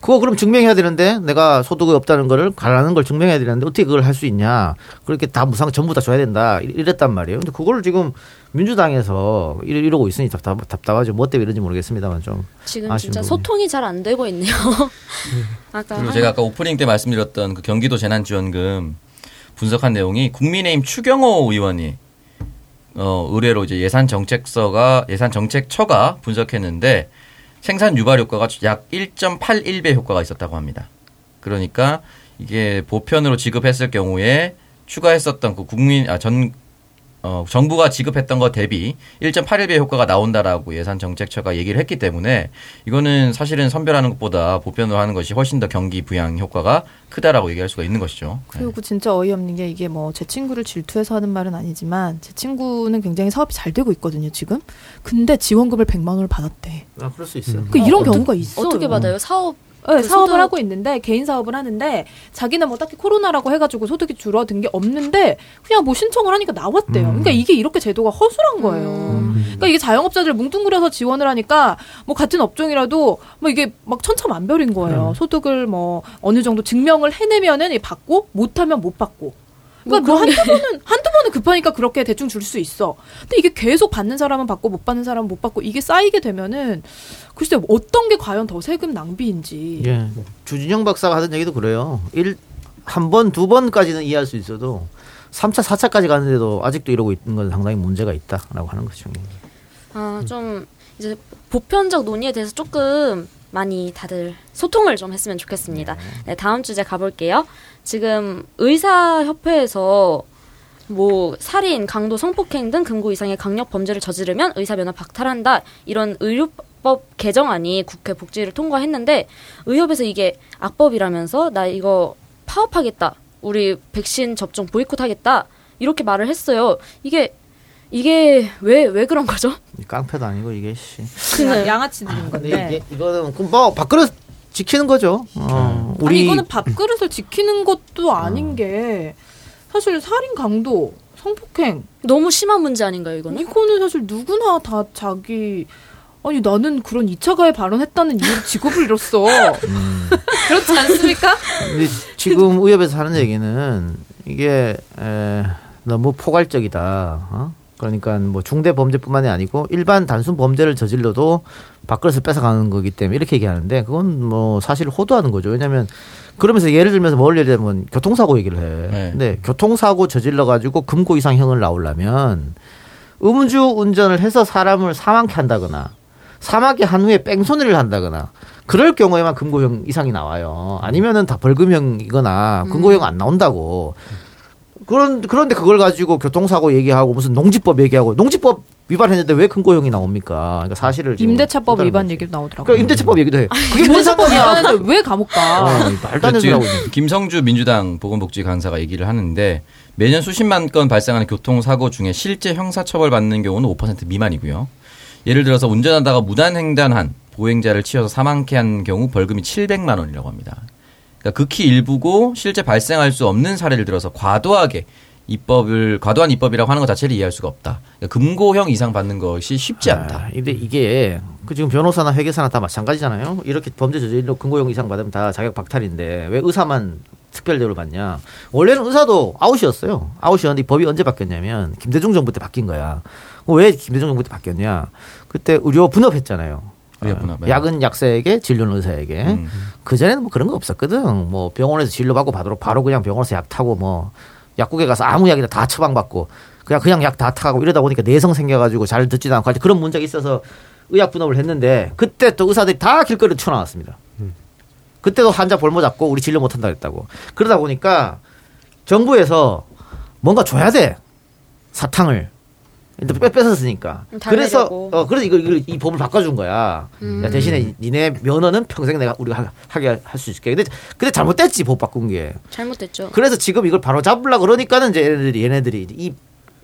그거 그럼 증명해야 되는데 내가 소득이 없다는 거를 가라는 걸 증명해야 되는데 어떻게 그걸 할 수 있냐? 그렇게 다 무상 전부 다 줘야 된다 이- 이랬단 말이에요. 근데 그걸 지금 민주당에서 이러- 이러고 있으니 답답, 답답하죠. 뭐 때문에 이런지 모르겠습니다만 좀 지금 진짜 부분. 소통이 잘 안 되고 있네요. [laughs] 아까 그리고 한- 제가 아까 오프닝 때 말씀드렸던 그 경기도 재난지원금 분석한 내용이 국민의힘 추경호 의원이 어, 의뢰로 이제 예산 정책서가 예산 정책처가 분석했는데 생산 유발 효과가 약 1.81배 효과가 있었다고 합니다. 그러니까 이게 보편으로 지급했을 경우에 추가했었던 그 국민 아 전 어, 정부가 지급했던 것 대비 1.81배 효과가 나온다라고 예산 정책처가 얘기를 했기 때문에 이거는 사실은 선별하는 것보다 보편으로 하는 것이 훨씬 더 경기 부양 효과가 크다라고 얘기할 수가 있는 것이죠. 네. 그리고 진짜 어이없는 게 이게 뭐 제 친구를 질투해서 하는 말은 아니지만 제 친구는 굉장히 사업이 잘 되고 있거든요 지금. 근데 지원금을 100만 원을 받았대. 아, 그럴 수 있어요. 그 이런 어떠- 경우가 있어요. 어떻게 받아요? 사업 네, 그 사업을 소득- 하고 있는데 개인 사업을 하는데 자기는 뭐 딱히 코로나라고 해가지고 소득이 줄어든 게 없는데 그냥 뭐 신청을 하니까 나왔대요. 그러니까 이게 이렇게 제도가 허술한 거예요. 음. 그러니까 이게 자영업자들 뭉뚱그려서 지원을 하니까 뭐 같은 업종이라도 뭐 이게 막 천차만별인 거예요. 소득을 뭐 어느 정도 증명을 해내면은 받고 못하면 못 받고. 그러니까 뭐 한두 번은 한두 번은 급하니까 그렇게 대충 줄 수 있어. 근데 이게 계속 받는 사람은 받고 못 받는 사람은 못 받고 이게 쌓이게 되면은 글쎄 어떤 게 과연 더 세금 낭비인지. 예. 주진영 박사가 하던 얘기도 그래요. 일 한 번, 두 번까지는 이해할 수 있어도 3차, 4차까지 가는데도 아직도 이러고 있는 건 상당히 문제가 있다라고 하는 거죠. 아, 좀 이제 보편적 논의에 대해서 조금 많이 다들 소통을 좀 했으면 좋겠습니다. 네, 다음 주제 가볼게요. 지금 의사협회에서 뭐 살인, 강도, 성폭행 등 금고 이상의 강력 범죄를 저지르면 의사 면허 박탈한다 이런 의료법 개정안이 국회 복지를 통과했는데 의협에서 이게 악법이라면서 나 이거 파업하겠다. 우리 백신 접종 보이콧하겠다. 이렇게 말을 했어요. 이게 이게 왜 왜 그런 거죠? 이 깡패도 아니고 이게 씨. 그냥 양아치 들인 근데 건데. 이게 이거는 그뭐 밥그릇 지키는 거죠. 어, 아니 이거는 밥그릇을 지키는 것도 아닌 게 사실 살인 강도 성폭행 너무 심한 문제 아닌가요, 이거는? 이거는 사실 누구나 다 자기 아니 나는 그런 2차 가해 발언했다는 이유로 직업을 잃었어. [laughs] 그렇지 않습니까? 근데 지금 [laughs] 의협에서 하는 얘기는 이게 에, 너무 포괄적이다. 어? 그러니까 뭐 중대 범죄뿐만이 아니고 일반 단순 범죄를 저질러도 밥그릇을 뺏어가는 거기 때문에 이렇게 얘기하는데 그건 뭐 사실 호도하는 거죠. 왜냐하면 그러면서 예를 들면서 뭘 예를 들면 교통사고 얘기를 해. 네. 근데 교통사고 저질러 가지고 금고 이상 형을 나오려면 음주 운전을 해서 사람을 사망케 한다거나 사망케 한 후에 뺑소니를 한다거나 그럴 경우에만 금고형 이상이 나와요. 아니면은 다 벌금형이거나 금고형 안 나온다고. 그런 그런데 그걸 가지고 교통사고 얘기하고 무슨 농지법 얘기하고 농지법 위반했는데 왜 금고형이 나옵니까? 그러니까 사실을 임대차법 위반. 얘기도 나오더라고요. 그러니까 임대차법 얘기도 해. 그게 뭔 상관이야? 위반했는데 왜 감옥 가? 어, 말도 안 되는. 김성주 민주당 보건복지 강사가 얘기를 하는데 매년 수십만 건 발생하는 교통사고 중에 실제 형사처벌 받는 경우는 5% 미만이고요. 예를 들어서 운전하다가 무단횡단한 보행자를 치여서 사망케 한 경우 벌금이 700만 원이라고 합니다. 그러니까 극히 일부고 실제 발생할 수 없는 사례를 들어서 과도하게 입법을 과도한 입법이라고 하는 것 자체를 이해할 수가 없다. 그러니까 금고형 이상 받는 것이 쉽지 않다. 아, 근데 이게 그 지금 변호사나 회계사나 다 마찬가지잖아요. 이렇게 범죄 저질로 근고형 이상 받으면 다 자격 박탈인데 왜 의사만 특별 대우를 받냐? 원래는 의사도 아웃이었어요. 아웃이었는데 이 법이 언제 바뀌었냐면 김대중 정부 때 바뀐 거야. 어, 왜 김대중 정부 때 바뀌었냐? 그때 의료 분업했잖아요. 의료 분업, 어, 약은 약사에게, 진료는 의사에게. 음. 그 전에는 뭐 그런 거 없었거든. 뭐 병원에서 진료 받고 바로 바로 그냥 병원에서 약 타고 뭐 약국에 가서 아무 약이나 다 처방 받고 그냥 그냥 약 다 타고 이러다 보니까 내성 생겨가지고 잘 듣지도 않고 그런 문제가 있어서 의약 분업을 했는데 그때 또 의사들이 다 길거리로 튀어나왔습니다. 그때도 환자 볼모 잡고 우리 진료 못한다 그랬다고. 그러다 보니까 정부에서 뭔가 줘야 돼 사탕을. 근데 빼 뺏었으니까. 음, 그래서. 어 그래서 이거, 이거 이 법을 바꿔준 거야. 음. 야, 대신에 니네 면허는 평생 내가 우리가 하- 하게 할 수 있게. 근데 근데 잘못됐지 법 바꾼 게. 잘못됐죠. 그래서 지금 이걸 바로 잡으려 그러니까는 이제 얘네들이 얘네들이 이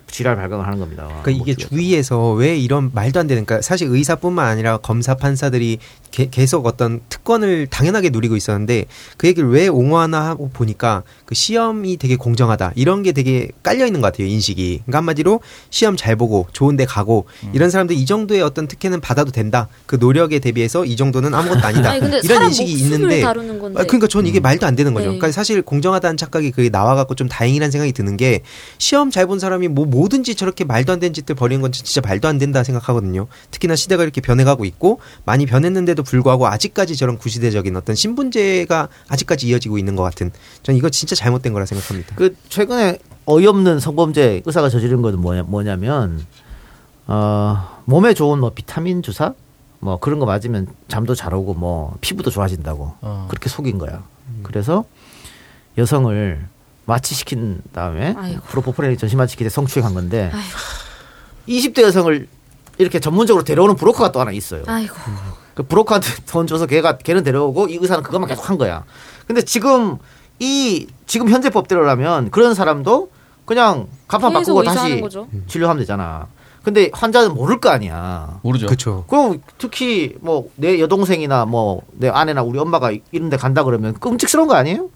지랄 발광을 하는 겁니다. 그러니까 이게 뭐 주위에서 왜 이런 말도 안 되는 그러니까 사실 의사뿐만 아니라 검사 판사들이 게- 계속 어떤 특권을 당연하게 누리고 있었는데 그 얘기를 왜 옹호하나 하고 보니까 그 시험이 되게 공정하다 이런 게 되게 깔려 있는 것 같아요 인식이 그러니까 한마디로 시험 잘 보고 좋은데 가고 음. 이런 사람들 이 정도의 어떤 특혜는 받아도 된다 그 노력에 대비해서 이 정도는 아무것도 [laughs] 아니다 아니 근데 이런 사람 인식이 목숨을 있는데 다루는 건데. 아, 그러니까 전 이게 말도 안 되는 거죠. 네. 그러니까 사실 공정하다는 착각이 그게 나와갖고 좀 다행이라는 생각이 드는 게 시험 잘 본 사람이 뭐 뭐든지 저렇게 말도 안 되는 짓들 벌이는 건 진짜 말도 안 된다 생각하거든요. 특히나 시대가 이렇게 변해가고 있고 많이 변했는데도 불구하고 아직까지 저런 구시대적인 어떤 신분제가 아직까지 이어지고 있는 것 같은. 전 이거 진짜 잘못된 거라 생각합니다. 그 최근에 어이없는 성범죄 의사가 저지른 것은 뭐냐, 뭐냐면 어, 몸에 좋은 뭐 비타민 주사 뭐 그런 거 맞으면 잠도 잘 오고 뭐 피부도 좋아진다고 어. 그렇게 속인 거야. 그래서 여성을 마취시킨 다음에 아이고. 프로포폴린 전신 마취기 때 성추행한 건데 20대 여성을 이렇게 전문적으로 데려오는 브로커가 또 하나 있어요. 아이고. 그 브로커한테 [laughs] 돈 줘서 걔가 걔는 데려오고 이 의사는 그것만 계속 한 거야. 근데 지금 이 지금 현재 법대로라면 그런 사람도 그냥 간판 바꾸고 다시 거죠. 진료하면 되잖아. 근데 환자는 모를 거 아니야. 모르죠. 그렇죠. 그럼 특히 뭐 내 여동생이나 뭐 내 아내나 우리 엄마가 이런 데 간다 그러면 끔찍스러운 거 아니에요?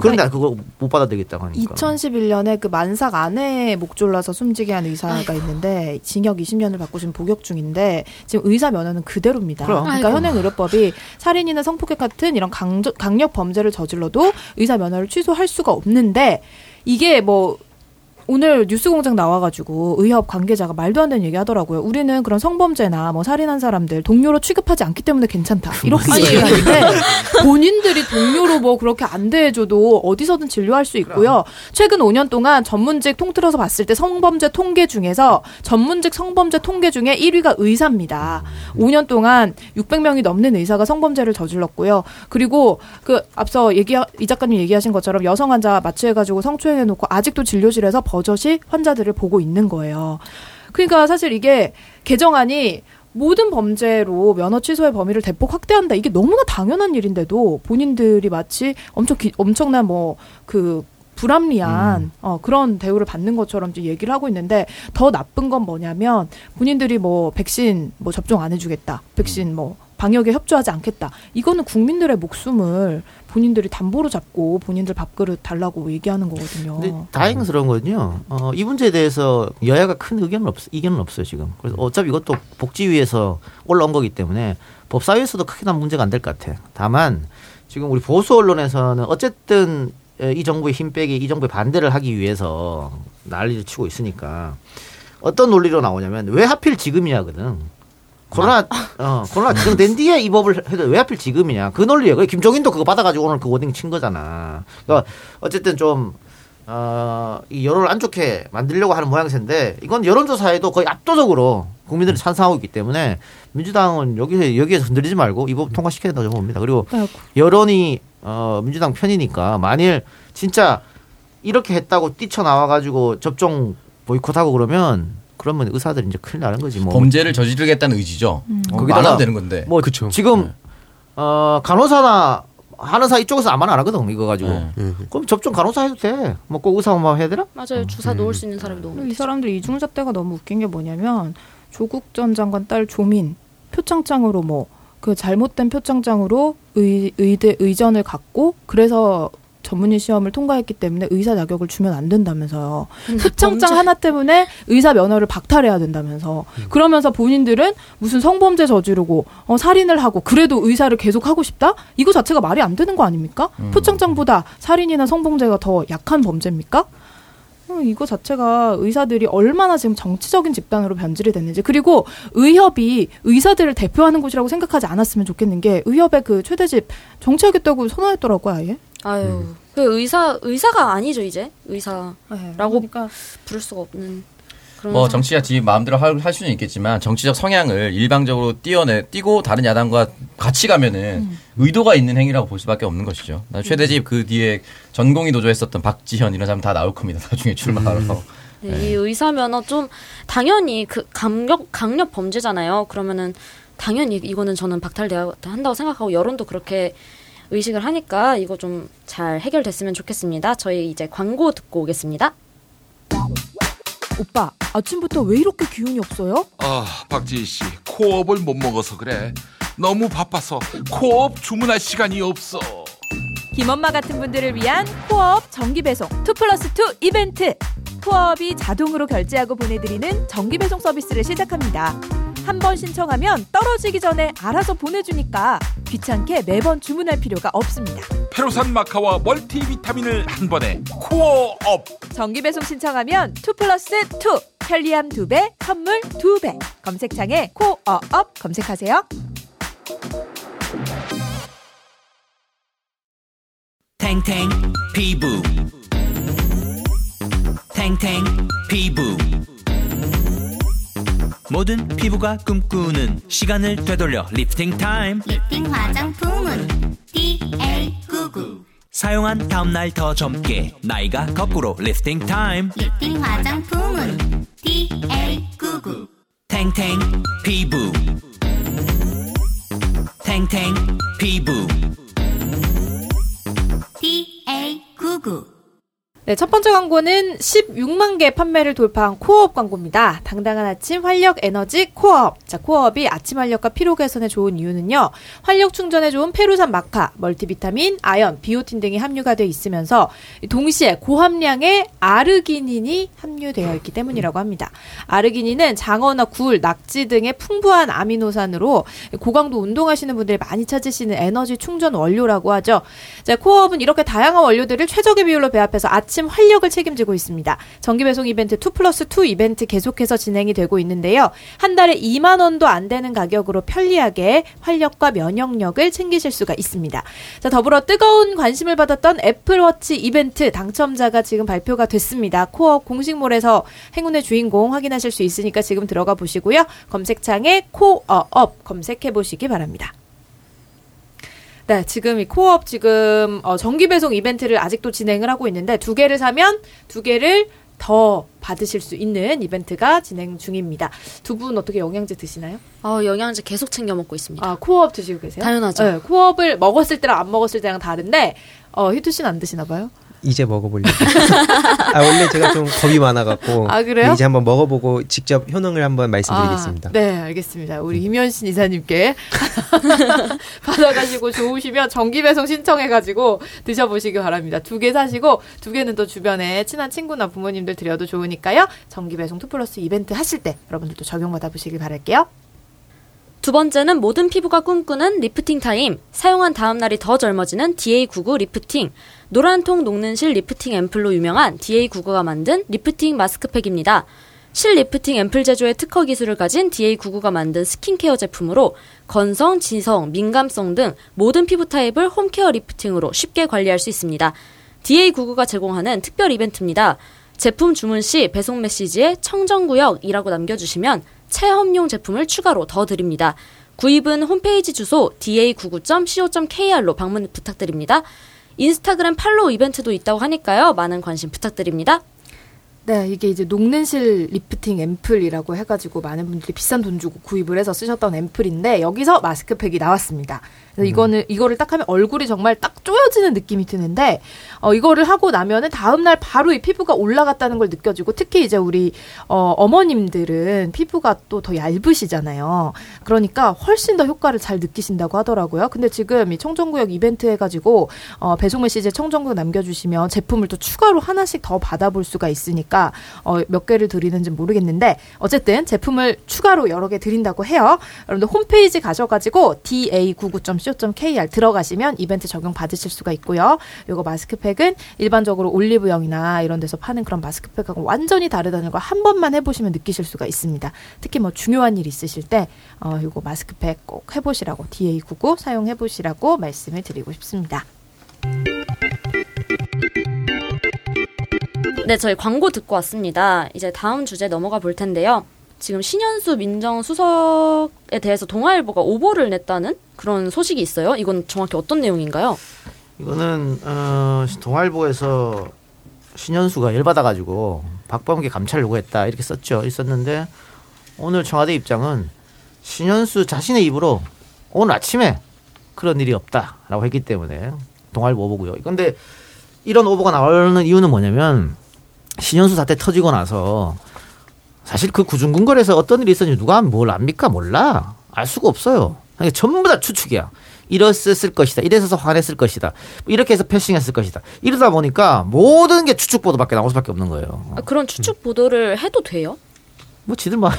그런데 그거 못 받아들이겠다고 하니까. 2011년에 그 만삭 아내에 목 졸라서 숨지게 한 의사가 있는데 징역 20년을 받고 지금 복역 중인데 지금 의사 면허는 그대로입니다. 그럼. 그러니까 아이고. 현행 의료법이 살인이나 성폭행 같은 이런 강조, 강력 범죄를 저질러도 의사 면허를 취소할 수가 없는데 이게 뭐 오늘 뉴스공장 나와가지고 의협 관계자가 말도 안 되는 얘기 하더라고요. 우리는 그런 성범죄나 뭐 살인한 사람들 동료로 취급하지 않기 때문에 괜찮다. 이렇게 얘기를 하는데 본인들이 동료로 뭐 그렇게 안 대해줘도 어디서든 진료할 수 있고요. 최근 5년 동안 전문직 통틀어서 봤을 때 성범죄 통계 중에서 전문직 성범죄 통계 중에 1위가 의사입니다. 5년 동안 600명이 넘는 의사가 성범죄를 저질렀고요. 그리고 그 앞서 얘기 이 작가님 얘기하신 것처럼 여성 환자 마취해가지고 성추행해 놓고 아직도 진료실에서 버젓이 환자들을 보고 있는 거예요. 그러니까 사실 이게 개정안이 모든 범죄로 면허 취소의 범위를 대폭 확대한다. 이게 너무나 당연한 일인데도 본인들이 마치 엄청 기- 엄청난 뭐그 불합리한 어, 그런 대우를 받는 것처럼 이제 얘기를 하고 있는데 더 나쁜 건 뭐냐면 본인들이 뭐 백신 뭐 접종 안 해주겠다, 백신 뭐 방역에 협조하지 않겠다. 이거는 국민들의 목숨을 본인들이 담보로 잡고 본인들 밥그릇 달라고 얘기하는 거거든요. 근데 다행스러운 건요. 어, 이 문제에 대해서 여야가 큰 의견은 없 의견은 없어요 지금. 그래서 어차피 이것도 복지위에서 올라온 거기 때문에 법사위에서도 크게 난 문제가 안 될 것 같아. 다만 지금 우리 보수 언론에서는 어쨌든 에, 이 정부의 힘 빼기, 이 정부의 반대를 하기 위해서 난리를 치고 있으니까 어떤 논리로 나오냐면 왜 하필 지금이냐거든. 코로나 어 코로나 지정된 뒤에 이 법을 해도 왜 하필 지금이냐 그 논리예요. 그 김종인도 그거 받아가지고 오늘 그 워딩 친 거잖아. 그러니까 어쨌든 좀 어, 이 여론을 안 좋게 만들려고 하는 모양새인데 이건 여론조사에도 거의 압도적으로 국민들이 찬성하고 있기 때문에 민주당은 여기서 여기에서 흔들리지 말고 이 법 통과시켜야 된다고 봅니다. 그리고. 여론이 어, 민주당 편이니까 만일 진짜 이렇게 했다고 뛰쳐나와가지고 접종 보이콧하고 그러면 그러면 의사들이 이제 큰일 나는 거지 뭐. 범죄를 저지르겠다는 의지죠. 어, 거기다가 말하면 되는 건데. 뭐 그쵸. 지금 네. 어, 간호사나 하는사 이쪽에서 아무나 안 하거든 이거 가지고. 네. 음. 그럼 접종 간호사 해도 돼. 뭐 꼭 의사만 해야 되나? 맞아요. 주사 놓을 수 있는 사람이 너무 이 사람들 이중잣대가 너무 웃긴 게 뭐냐면 조국 전 장관 딸 조민 표창장으로 뭐 그 잘못된 표창장으로 의, 의대 의전을 갖고 그래서 전문의 시험을 통과했기 때문에 의사 자격을 주면 안 된다면서요. 표창장 하나 때문에 의사 면허를 박탈해야 된다면서. 그러면서 본인들은 무슨 성범죄 저지르고 어, 살인을 하고 그래도 의사를 계속 하고 싶다? 이거 자체가 말이 안 되는 거 아닙니까? 표창장보다 살인이나 성범죄가 더 약한 범죄입니까? 어, 이거 자체가 의사들이 얼마나 지금 정치적인 집단으로 변질이 됐는지 그리고 의협이 의사들을 대표하는 곳이라고 생각하지 않았으면 좋겠는 게 의협의 그 최대집 정치하겠다고 선언했더라고요 아예. 아유. 그 의사 의사가 아니죠 이제? 의사라고 그러니까 부를 수가 없는 뭐 상- 정치가 지 마음대로 할, 할 수는 있겠지만 정치적 성향을 일방적으로 띄어내 띄고 다른 야당과 같이 가면은 의도가 있는 행위라고 볼 수밖에 없는 것이죠. 나 최대집 그 뒤에 전공의 노조했었던 박지현 이런 사람 다 나올 겁니다. 나중에 출마하러. 네, 이 의사 면허 좀 당연히 그 강력 강력 범죄잖아요. 그러면은 당연히 이거는 저는 박탈돼야 한다고 생각하고 여론도 그렇게 의식을 하니까 이거 좀 잘 해결됐으면 좋겠습니다. 저희 이제 광고 듣고 오겠습니다. 오빠 아침부터 왜 이렇게 기운이 없어요? 아, 박지희 씨, 코어업을 못 먹어서 그래. 너무 바빠서 코어업 주문할 시간이 없어. 김엄마 같은 분들을 위한 코어업 정기 배송 2 플러스 2 이벤트. 코어업이 자동으로 결제하고 보내드리는 정기 배송 서비스를 시작합니다. 한 번 신청하면 떨어지기 전에 알아서 보내주니까 귀찮게 매번 주문할 필요가 없습니다. 페루산 마카와 멀티비타민을 한 번에 코어업. 정기 배송 신청하면 2 플러스 2 편리함 2배 선물 2배 검색창에 코어업 검색하세요. 탱탱 피부 탱탱 피부 모든 피부가 꿈꾸는 시간을 되돌려 리프팅 타임. 리프팅 화장품은 DA99 사용한 다음날 더 젊게 나이가 거꾸로 리프팅 타임. 리프팅 화장품은 DA99 탱탱 피부. 탱탱 피부. DA99 네, 첫 번째 광고는 16만 개 판매를 돌파한 코어업 광고입니다. 당당한 아침 활력 에너지 코어업. 자, 코어업이 아침 활력과 피로 개선에 좋은 이유는요. 활력 충전에 좋은 페루산 마카, 멀티비타민, 아연, 비오틴 등이 함유가 되어 있으면서 동시에 고함량의 아르기닌이 함유되어 있기 때문이라고 합니다. 아르기닌은 장어나 굴, 낙지 등의 풍부한 아미노산으로 고강도 운동하시는 분들이 많이 찾으시는 에너지 충전 원료라고 하죠. 자, 코어업은 이렇게 다양한 원료들을 최적의 비율로 배합해서 아침 활력을 책임지고 있습니다. 정기 배송 이벤트 2 플러스 2 이벤트 계속해서 진행이 되고 있는데요. 한 달에 2만 원도 안 되는 가격으로 편리하게 활력과 면역력을 챙기실 수가 있습니다. 자, 더불어 뜨거운 관심을 받았던 애플워치 이벤트 당첨자가 지금 발표가 됐습니다. 코어업 공식몰에서 행운의 주인공 확인하실 수 있으니까 지금 들어가 보시고요. 검색창에 코어업 검색해 보시기 바랍니다. 네, 지금 이 코어업 지금 어, 정기 배송 이벤트를 아직도 진행을 하고 있는데 두 개를 사면 두 개를 더 받으실 수 있는 이벤트가 진행 중입니다. 두 분 어떻게 영양제 드시나요? 어, 영양제 계속 챙겨 먹고 있습니다. 아, 코어업 드시고 계세요? 당연하죠. 네, 코어업을 먹었을 때랑 안 먹었을 때랑 다른데 어, 희투 씨는 안 드시나 봐요? 이제 먹어보려고. 아, 원래 제가 좀 겁이 많아갖고. 아, 그래요? 이제 한번 먹어보고 직접 효능을 한번 말씀드리겠습니다. 아, 네, 알겠습니다. 우리 임현신 이사님께 [laughs] 받아가시고 좋으시면 정기 배송 신청해가지고 드셔보시기 바랍니다. 두 개 사시고 두 개는 또 주변에 친한 친구나 부모님들 드려도 좋으니까요. 정기 배송 2 플러스 이벤트 하실 때 여러분들도 적용받아 보시길 바랄게요. 두 번째는 모든 피부가 꿈꾸는 리프팅 타임. 사용한 다음 날이 더 젊어지는 DA99 리프팅. 노란 통 녹는 실 리프팅 앰플로 유명한 DA99가 만든 리프팅 마스크팩입니다. 실 리프팅 앰플 제조의 특허 기술을 가진 DA99가 만든 스킨케어 제품으로 건성, 지성, 민감성 등 모든 피부 타입을 홈케어 리프팅으로 쉽게 관리할 수 있습니다. DA99가 제공하는 특별 이벤트입니다. 제품 주문 시 배송 메시지에 청정구역이라고 남겨주시면 체험용 제품을 추가로 더 드립니다. 구입은 홈페이지 주소 da99.co.kr로 방문 부탁드립니다. 인스타그램 팔로우 이벤트도 있다고 하니까요. 많은 관심 부탁드립니다. 네, 이게 이제 녹는실 리프팅 앰플이라고 해가지고 많은 분들이 비싼 돈 주고 구입을 해서 쓰셨던 앰플인데 여기서 마스크팩이 나왔습니다. 그래서 이거는 이거를 딱 하면 얼굴이 정말 딱 쪼여지는 느낌이 드는데 어 이거를 하고 나면은 다음 날 바로 이 피부가 올라갔다는 걸 느껴지고 특히 이제 우리 어 어머님들은 피부가 또 더 얇으시잖아요. 그러니까 훨씬 더 효과를 잘 느끼신다고 하더라고요. 근데 지금 이 청정구역 이벤트 해 가지고 어 배송 메시지에 청정구역 남겨 주시면 제품을 또 추가로 하나씩 더 받아볼 수가 있으니까 어 몇 개를 드리는지 모르겠는데 어쨌든 제품을 추가로 여러 개 드린다고 해요. 여러분들 홈페이지 가셔 가지고 da99.co.kr 들어가시면 이벤트 적용 받으실 수가 있고요. 요거 마스크팩은 일반적으로 올리브영이나 이런 데서 파는 그런 마스크팩하고 완전히 다르다는 걸 한 번만 해보시면 느끼실 수가 있습니다. 특히 뭐 중요한 일 있으실 때 어, 요거 마스크팩 꼭 해보시라고 da99 사용해보시라고 말씀을 드리고 싶습니다. 네, 저희 광고 듣고 왔습니다. 이제 다음 주제 넘어가 볼 텐데요. 지금 신현수 민정수석에 대해서 동아일보가 오보를 냈다는 그런 소식이 있어요. 이건 정확히 어떤 내용인가요? 이거는 어, 동아일보에서 신현수가 열받아가지고 박범계 감찰 요구했다 이렇게 썼죠. 있었는데 오늘 청와대 입장은 신현수 자신의 입으로 오늘 아침에 그런 일이 없다라고 했기 때문에 동아일보 오보고요. 근데 이런 오보가 나오는 이유는 뭐냐면 신현수 사태 터지고 나서 사실 그 구중궁궐에서 어떤 일이 있었는지 누가 뭘 압니까? 몰라. 알 수가 없어요. 그러니까 전부 다 추측이야. 이랬을 것이다. 이래서 화냈을 것이다. 이렇게 해서 패싱했을 것이다. 이러다 보니까 모든 게 추측 보도밖에 나올 수밖에 없는 거예요. 아, 그런 추측 보도를 해도 돼요? 뭐 지들 마음이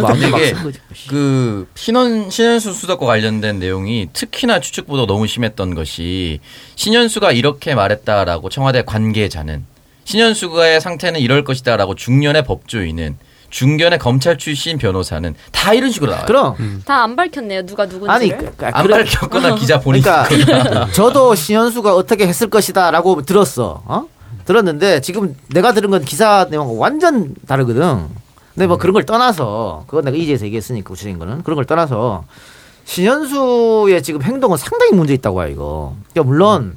막 이게 쓴 거지. 그 신원 신현수 수석과 관련된 내용이 특히나 추측 보도 너무 심했던 것이 신현수가 이렇게 말했다라고 청와대 관계자는 신현수가의 상태는 이럴 것이다라고 중년의 법조인은 중견의 검찰 출신 변호사는 다 이런 식으로 나와요. 그럼 다안 밝혔네요. 누가 누군지를. 아니 그, 그, 안 그래- 밝혔거나 기자 본인이 그러니까 [laughs] 저도 신현수가 어떻게 했을 것이다라고 들었어. 어? 들었는데 지금 내가 들은 건 기사 내용과 완전 다르거든. 근데 뭐 그런 걸 떠나서 그건 내가 이제에서 얘기했으니까 구체적인 거는 그런 걸 떠나서 신현수의 지금 행동은 상당히 문제 있다고 봐요 이거. 그러니까 물론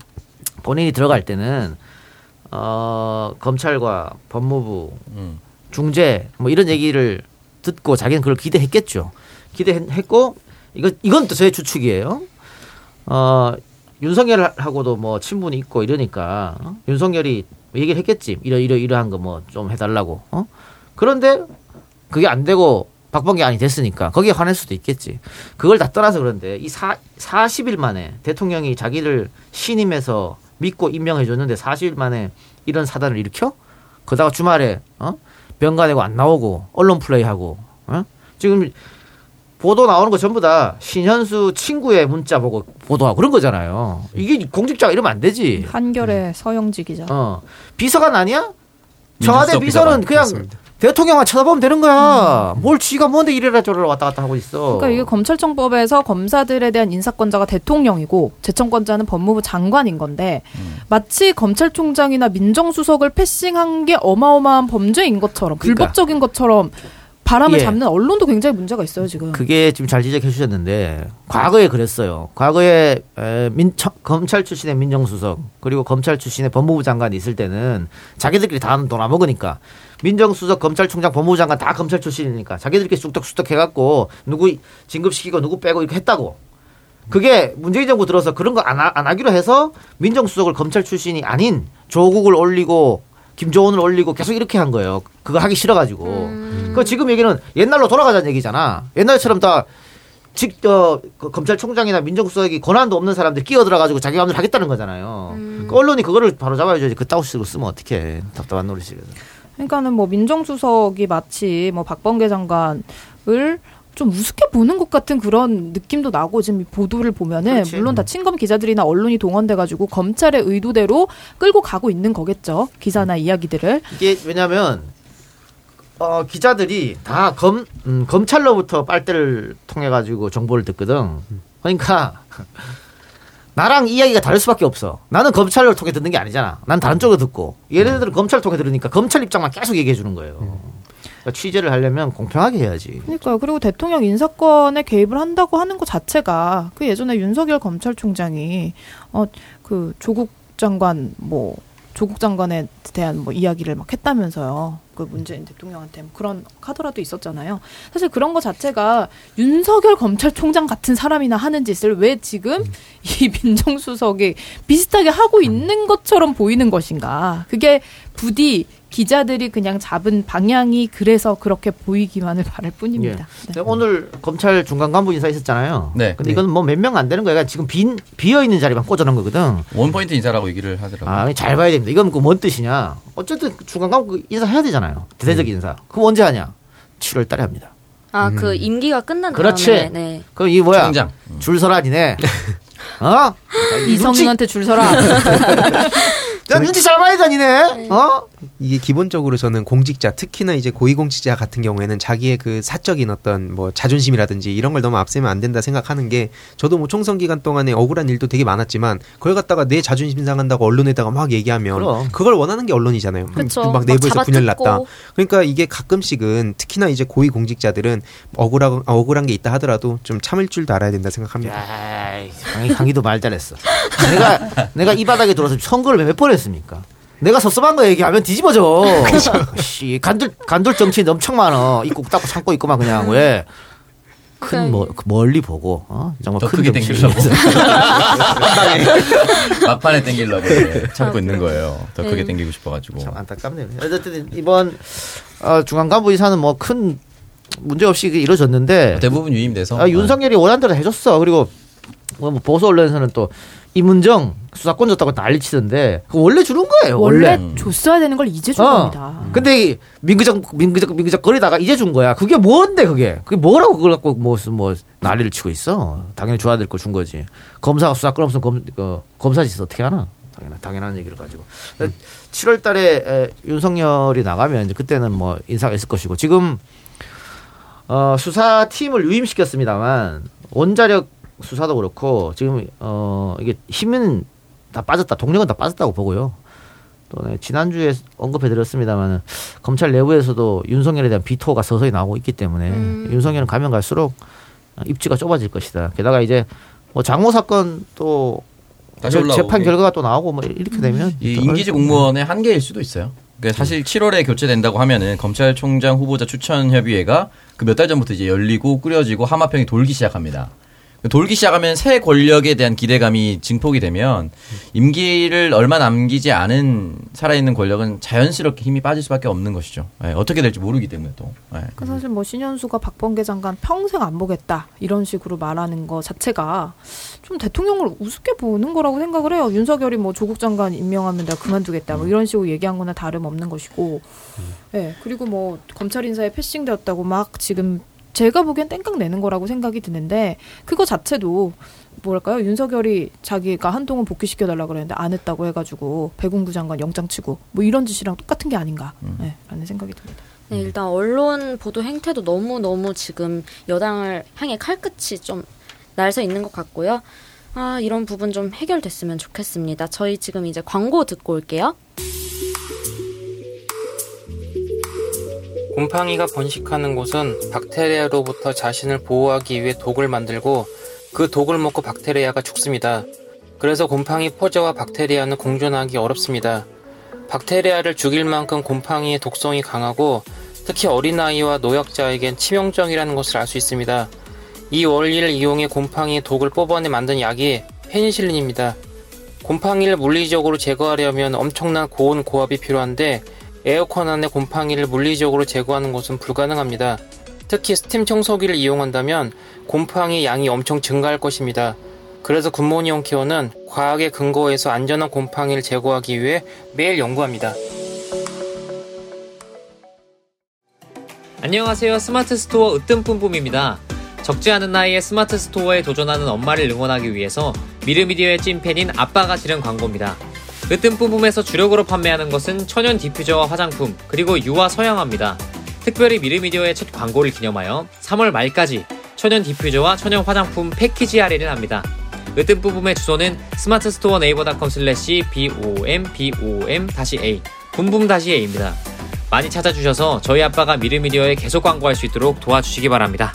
본인이 들어갈 때는 어 검찰과 법무부 음. 중재 뭐 이런 얘기를 듣고 자기는 그걸 기대했겠죠. 기대했고 이거 이건 또제 추측이에요. 어 윤석열하고도 뭐 친분이 있고 이러니까 어? 윤석열이 얘기를 했겠지. 이러 이러 이러한 거 뭐 좀 해달라고. 어? 그런데 그게 안 되고 박범계 안이 됐으니까 거기에 화낼 수도 있겠지. 그걸 다 떠나서 그런데 이 사, 40일 만에 대통령이 자기를 신임해서 믿고 임명해 줬는데 40일 만에 이런 사단을 일으켜? 그다가 주말에 어? 병가내고 안 나오고 언론 플레이하고 어? 지금 보도 나오는 거 전부 다 신현수 친구의 문자 보고 보도하고 그런 거잖아요. 이게 공직자가 이러면 안 되지. 한결의 서영지 기자. 어. 비서관 아니야? 청와대 비서는. 그냥 맞습니다. 대통령만 쳐다보면 되는 거야. 뭘 쥐가 뭔데 이래라 저래라 왔다 갔다 하고 있어. 그러니까 이게 검찰청법에서 검사들에 대한 인사권자가 대통령이고 재청권자는 법무부 장관인 건데 마치 검찰총장이나 민정수석을 패싱한 게 어마어마한 범죄인 것처럼 그러니까. 불법적인 것처럼 바람을 예. 잡는 언론도 굉장히 문제가 있어요 지금. 그게 지금 잘 지적해 주셨는데 과거에 그랬어요. 과거에 에, 민, 청- 검찰 출신의 민정수석 그리고 검찰 출신의 법무부 장관이 있을 때는 자기들끼리 다 놀아먹으니까 민정수석 검찰총장 법무부 장관 다 검찰 출신이니까 자기들끼리 쑥덕쑥덕 해갖고 누구 진급시키고 누구 빼고 이렇게 했다고. 그게 문재인 정부 들어서 그런 거안 안 하기로 해서 민정수석을 검찰 출신이 아닌 조국을 올리고 김조원을 올리고 계속 이렇게 한 거예요. 그거 하기 싫어가지고. 그 지금 얘기는 옛날로 돌아가자는 얘기잖아. 옛날처럼 다 직, 어, 그 검찰총장이나 민정수석이 권한도 없는 사람들 끼어들어가지고 자기 마음대로 하겠다는 거잖아요. 그 언론이 그거를 바로 잡아야지. 그따구 식으로 쓰면 어떡해. 답답한 노릇이거든. 그러니까는 뭐 민정수석이 마치 뭐 박범계 장관을 좀 우습게 보는 것 같은 그런 느낌도 나고 지금 이 보도를 보면은 그렇지. 물론 다 친검 기자들이나 언론이 동원돼 가지고 검찰의 의도대로 끌고 가고 있는 거겠죠 기사나 이야기들을 이게 왜냐면 어, 기자들이 다 검, 음, 검찰로부터 빨대를 통해 가지고 정보를 듣거든. 그러니까 나랑 이야기가 다를 수밖에 없어. 나는 검찰을 통해 듣는 게 아니잖아. 난 다른 쪽으로 듣고 얘네들은 검찰을 통해 들으니까 검찰 입장만 계속 얘기해 주는 거예요. 그러니까 취재를 하려면 공평하게 해야지. 그러니까 그리고 대통령 인사권에 개입을 한다고 하는 것 자체가 그 예전에 윤석열 검찰총장이 어 그 조국 장관 뭐 조국 장관에 대한 뭐 이야기를 막 했다면서요. 그 문재인 대통령한테 뭐 그런 카더라도 있었잖아요. 사실 그런 것 자체가 윤석열 검찰총장 같은 사람이나 하는 짓을 왜 지금 [laughs] 이 민정수석이 비슷하게 하고 있는 것처럼 보이는 것인가. 그게 부디 기자들이 그냥 잡은 방향이 그래서 그렇게 보이기만을 바랄 뿐입니다. 네. 근데 오늘 검찰 중간 간부 인사 있었잖아요. 네. 근데 이건 뭐 몇 명 안 되는 거야. 지금 빈 비어 있는 자리만 꽂아놓은 거거든. 원 포인트 인사라고 얘기를 하더라고요. 아, 잘 봐야 됩니다. 이건 그뭔 뜻이냐? 어쨌든 중간 간부 인사 해야 되잖아요. 대대적 인사. 그럼 언제 하냐? 7월 달에 합니다. 아, 그 임기가 끝난 그렇지. 다음에 네. 그럼 이 뭐야? 총장. 줄서란이네. [laughs] 어? 이성윤한테 줄 서라. [laughs] 야, 눈치 잘 봐야 다니네. 어? 이게 기본적으로 저는 공직자 특히나 이제 고위공직자 같은 경우에는 자기의 그 사적인 어떤 뭐 자존심이라든지 이런 걸 너무 앞세면 안 된다 생각하는 게 저도 뭐 총선 기간 동안에 억울한 일도 되게 많았지만 그걸 갖다가 내 자존심 상한다고 언론에다가 막 얘기하면 그럼. 그걸 원하는 게 언론이잖아요. 그쵸. 막막 내부에서 잡아뜯고. 분열 났다. 그러니까 이게 가끔씩은 특히나 이제 고위공직자들은 억울한 억울한 게 있다 하더라도 좀 참을 줄도 알아야 된다 생각합니다. 야, 강희도 말 잘했어. 내가 내가 이 바닥에 들어서 선거를 몇 번 했습니까? 내가 섭섭한 거 얘기하면 뒤집어져. 씨, 간들 간돌 정치인 엄청 많어. 입고 닦고 참고 있고만 그냥 왜? 큰 뭐, 멀리 보고 어? 정말 더큰 크게. 땡기려고. [laughs] 막판에 땡기려고 이렇게 참고 있는 거예요. 더 크게 네. 땡기고 싶어가지고. 참 안타깝네요. 어쨌든 이번 어, 중간 간부 이사는 뭐 큰 문제 없이 이루어졌는데 대부분 유임돼서. 아, 윤석열이 원한 대로 해줬어. 그리고 뭐, 뭐 보수 언론에서는 또 이문정 수사권 줬다고 난리 치던데 그 원래 주는 거예요. 원래 원래. 줬어야 되는 걸 이제 준 어. 겁니다. 근데 이 민그적 민그적 민그적 거리다가 이제 준 거야. 그게 뭔데 그게? 그게 뭐라고 그걸 갖고 무슨 뭐 난리를 치고 있어? 당연히 줘야 될 거 준 거지. 검사가 수사권 없으면 검 그, 검사 짓 어떻게 하나? 당연한 당연한 얘기를 가지고. 7월달에 에, 윤석열이 나가면 이제 그때는 뭐 인사가 있을 것이고 지금 어, 수사팀을 유임시켰습니다만 원자력 수사도 그렇고 지금 어 이게 힘은 다 빠졌다 동력은 다 빠졌다고 보고요. 또 네, 지난주에 언급해 드렸습니다만 검찰 내부에서도 윤석열에 대한 비토가 서서히 나오고 있기 때문에 음. 윤석열은 가면 갈수록 입지가 좁아질 것이다. 게다가 이제 뭐 장모 사건 또 다시 올라오고. 재판 결과가 또 나오고 뭐 이렇게 되면 이또 임기직. 공무원의 한계일 수도 있어요. 그러니까 사실 7월에 교체된다고 하면은 검찰총장 후보자 추천 협의회가 그 몇 달 전부터 이제 열리고 꾸려지고 하마평이 돌기 시작합니다. 돌기 시작하면 새 권력에 대한 기대감이 증폭이 되면 임기를 얼마 남기지 않은 살아있는 권력은 자연스럽게 힘이 빠질 수밖에 없는 것이죠. 예, 어떻게 될지 모르기 때문에 또. 예. 그 사실 뭐 신현수가 박범계 장관 평생 안 보겠다 이런 식으로 말하는 거 자체가 좀 대통령을 우습게 보는 거라고 생각을 해요. 윤석열이 뭐 조국 장관 임명하면 내가 그만두겠다 뭐 이런 식으로 얘기한 거나 다름 없는 것이고, 예 그리고 뭐 검찰 인사에 패싱되었다고 막 지금 제가 보기엔 땡깡 내는 거라고 생각이 드는데 그거 자체도 뭐랄까요 윤석열이 자기가 한동훈 복귀시켜 달라 그랬는데 안 했다고 해가지고 배공부 장관 영장 치고 뭐 이런 짓이랑 똑같은 게 아닌가 예, 라는 생각이 듭니다. 네, 일단 언론 보도 행태도 너무 너무 지금 여당을 향해 칼끝이 좀 날서 있는 것 같고요. 아 이런 부분 좀 해결됐으면 좋겠습니다. 저희 지금 이제 광고 듣고 올게요. 곰팡이가 번식하는 곳은 박테리아로부터 자신을 보호하기 위해 독을 만들고 그 독을 먹고 박테리아가 죽습니다. 그래서 곰팡이 포자와 박테리아는 공존하기 어렵습니다. 박테리아를 죽일 만큼 곰팡이의 독성이 강하고 특히 어린아이와 노약자에겐 치명적이라는 것을 알 수 있습니다. 이 원리를 이용해 곰팡이의 독을 뽑아내 만든 약이 페니실린입니다. 곰팡이를 물리적으로 제거하려면 엄청난 고온 고압이 필요한데 에어컨 안에 곰팡이를 물리적으로 제거하는 것은 불가능합니다. 특히 스팀 청소기를 이용한다면 곰팡이 양이 엄청 증가할 것입니다. 그래서 굿모닝 홈케어는 과학에 근거해서 안전한 곰팡이를 제거하기 위해 매일 연구합니다. 안녕하세요. 스마트 스토어 으뜸뿜뿜입니다. 적지 않은 나이에 스마트 스토어에 도전하는 엄마를 응원하기 위해서 미르미디어의 찐팬인 아빠가 지른 광고입니다. 으뜸 뿜뿜에서 주력으로 판매하는 것은 천연 디퓨저와 화장품, 그리고 유화 서양화입니다. 특별히 미르미디어의 첫 광고를 기념하여 3월 말까지 천연 디퓨저와 천연 화장품 패키지 할인을 합니다. 으뜸 뿜뿜의 주소는 스마트 스토어 네이버닷컴 슬래시 BOM BOM A 붐붐 A입니다. 많이 찾아주셔서 저희 아빠가 미르미디어에 계속 광고할 수 있도록 도와주시기 바랍니다.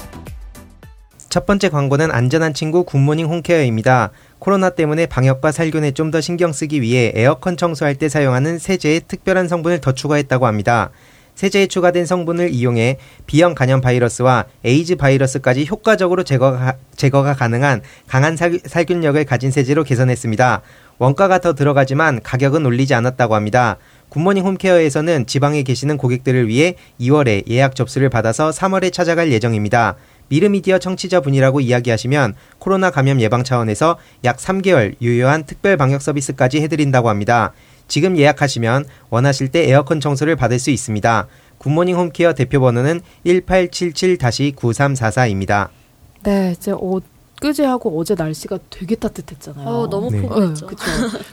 첫 번째 광고는 안전한 친구 굿모닝 홈케어입니다. 코로나 때문에 방역과 살균에 좀 더 신경 쓰기 위해 에어컨 청소할 때 사용하는 세제에 특별한 성분을 더 추가했다고 합니다. 세제에 추가된 성분을 이용해 B형 간염 바이러스와 에이즈 바이러스까지 효과적으로 제거가, 제거가 가능한 강한 살, 살균력을 가진 세제로 개선했습니다. 원가가 더 들어가지만 가격은 올리지 않았다고 합니다. 굿모닝 홈케어에서는 지방에 계시는 고객들을 위해 2월에 예약 접수를 받아서 3월에 찾아갈 예정입니다. 미르미디어 청취자분이라고 이야기하시면 코로나 감염 예방 차원에서 약 3개월 유효한 특별 방역 서비스까지 해드린다고 합니다. 지금 예약하시면 원하실 때 에어컨 청소를 받을 수 있습니다. 굿모닝 홈케어 대표 번호는 1877-9344입니다. 네, 이제 어, 엊그제하고 어제 날씨가 되게 따뜻했잖아요. 어, 너무 네. 포근했죠. 그렇죠.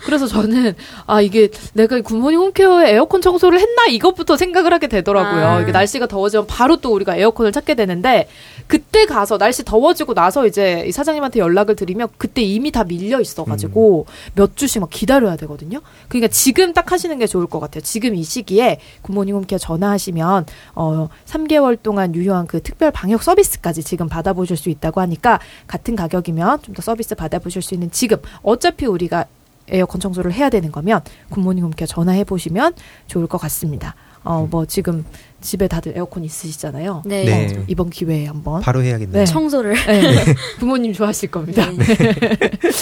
그래서 저는 아 이게 내가 굿모닝 홈케어에 에어컨 청소를 했나 이것부터 생각을 하게 되더라고요. 아. 이게 날씨가 더워지면 바로 또 우리가 에어컨을 찾게 되는데 그때 가서 날씨 더워지고 나서 이제 이 사장님한테 연락을 드리면 그때 이미 다 밀려 있어가지고 몇 주씩 막 기다려야 되거든요. 그러니까 지금 딱 하시는 게 좋을 것 같아요. 지금 이 시기에 굿모닝 홈케어 전화하시면 어 3개월 동안 유효한 그 특별 방역 서비스까지 지금 받아보실 수 있다고 하니까 같은 가격이면 좀 더 서비스 받아보실 수 있는 지금 어차피 우리가 에어컨 청소를 해야 되는 거면 굿모닝 홈케어 전화해 보시면 좋을 것 같습니다. 어 뭐 지금 집에 다들 에어컨 있으시잖아요. 네. 네. 어, 이번 기회에 한번 바로 해야겠네요. 네. 청소를. 네. [laughs] 부모님 좋아하실 겁니다. 네. [laughs]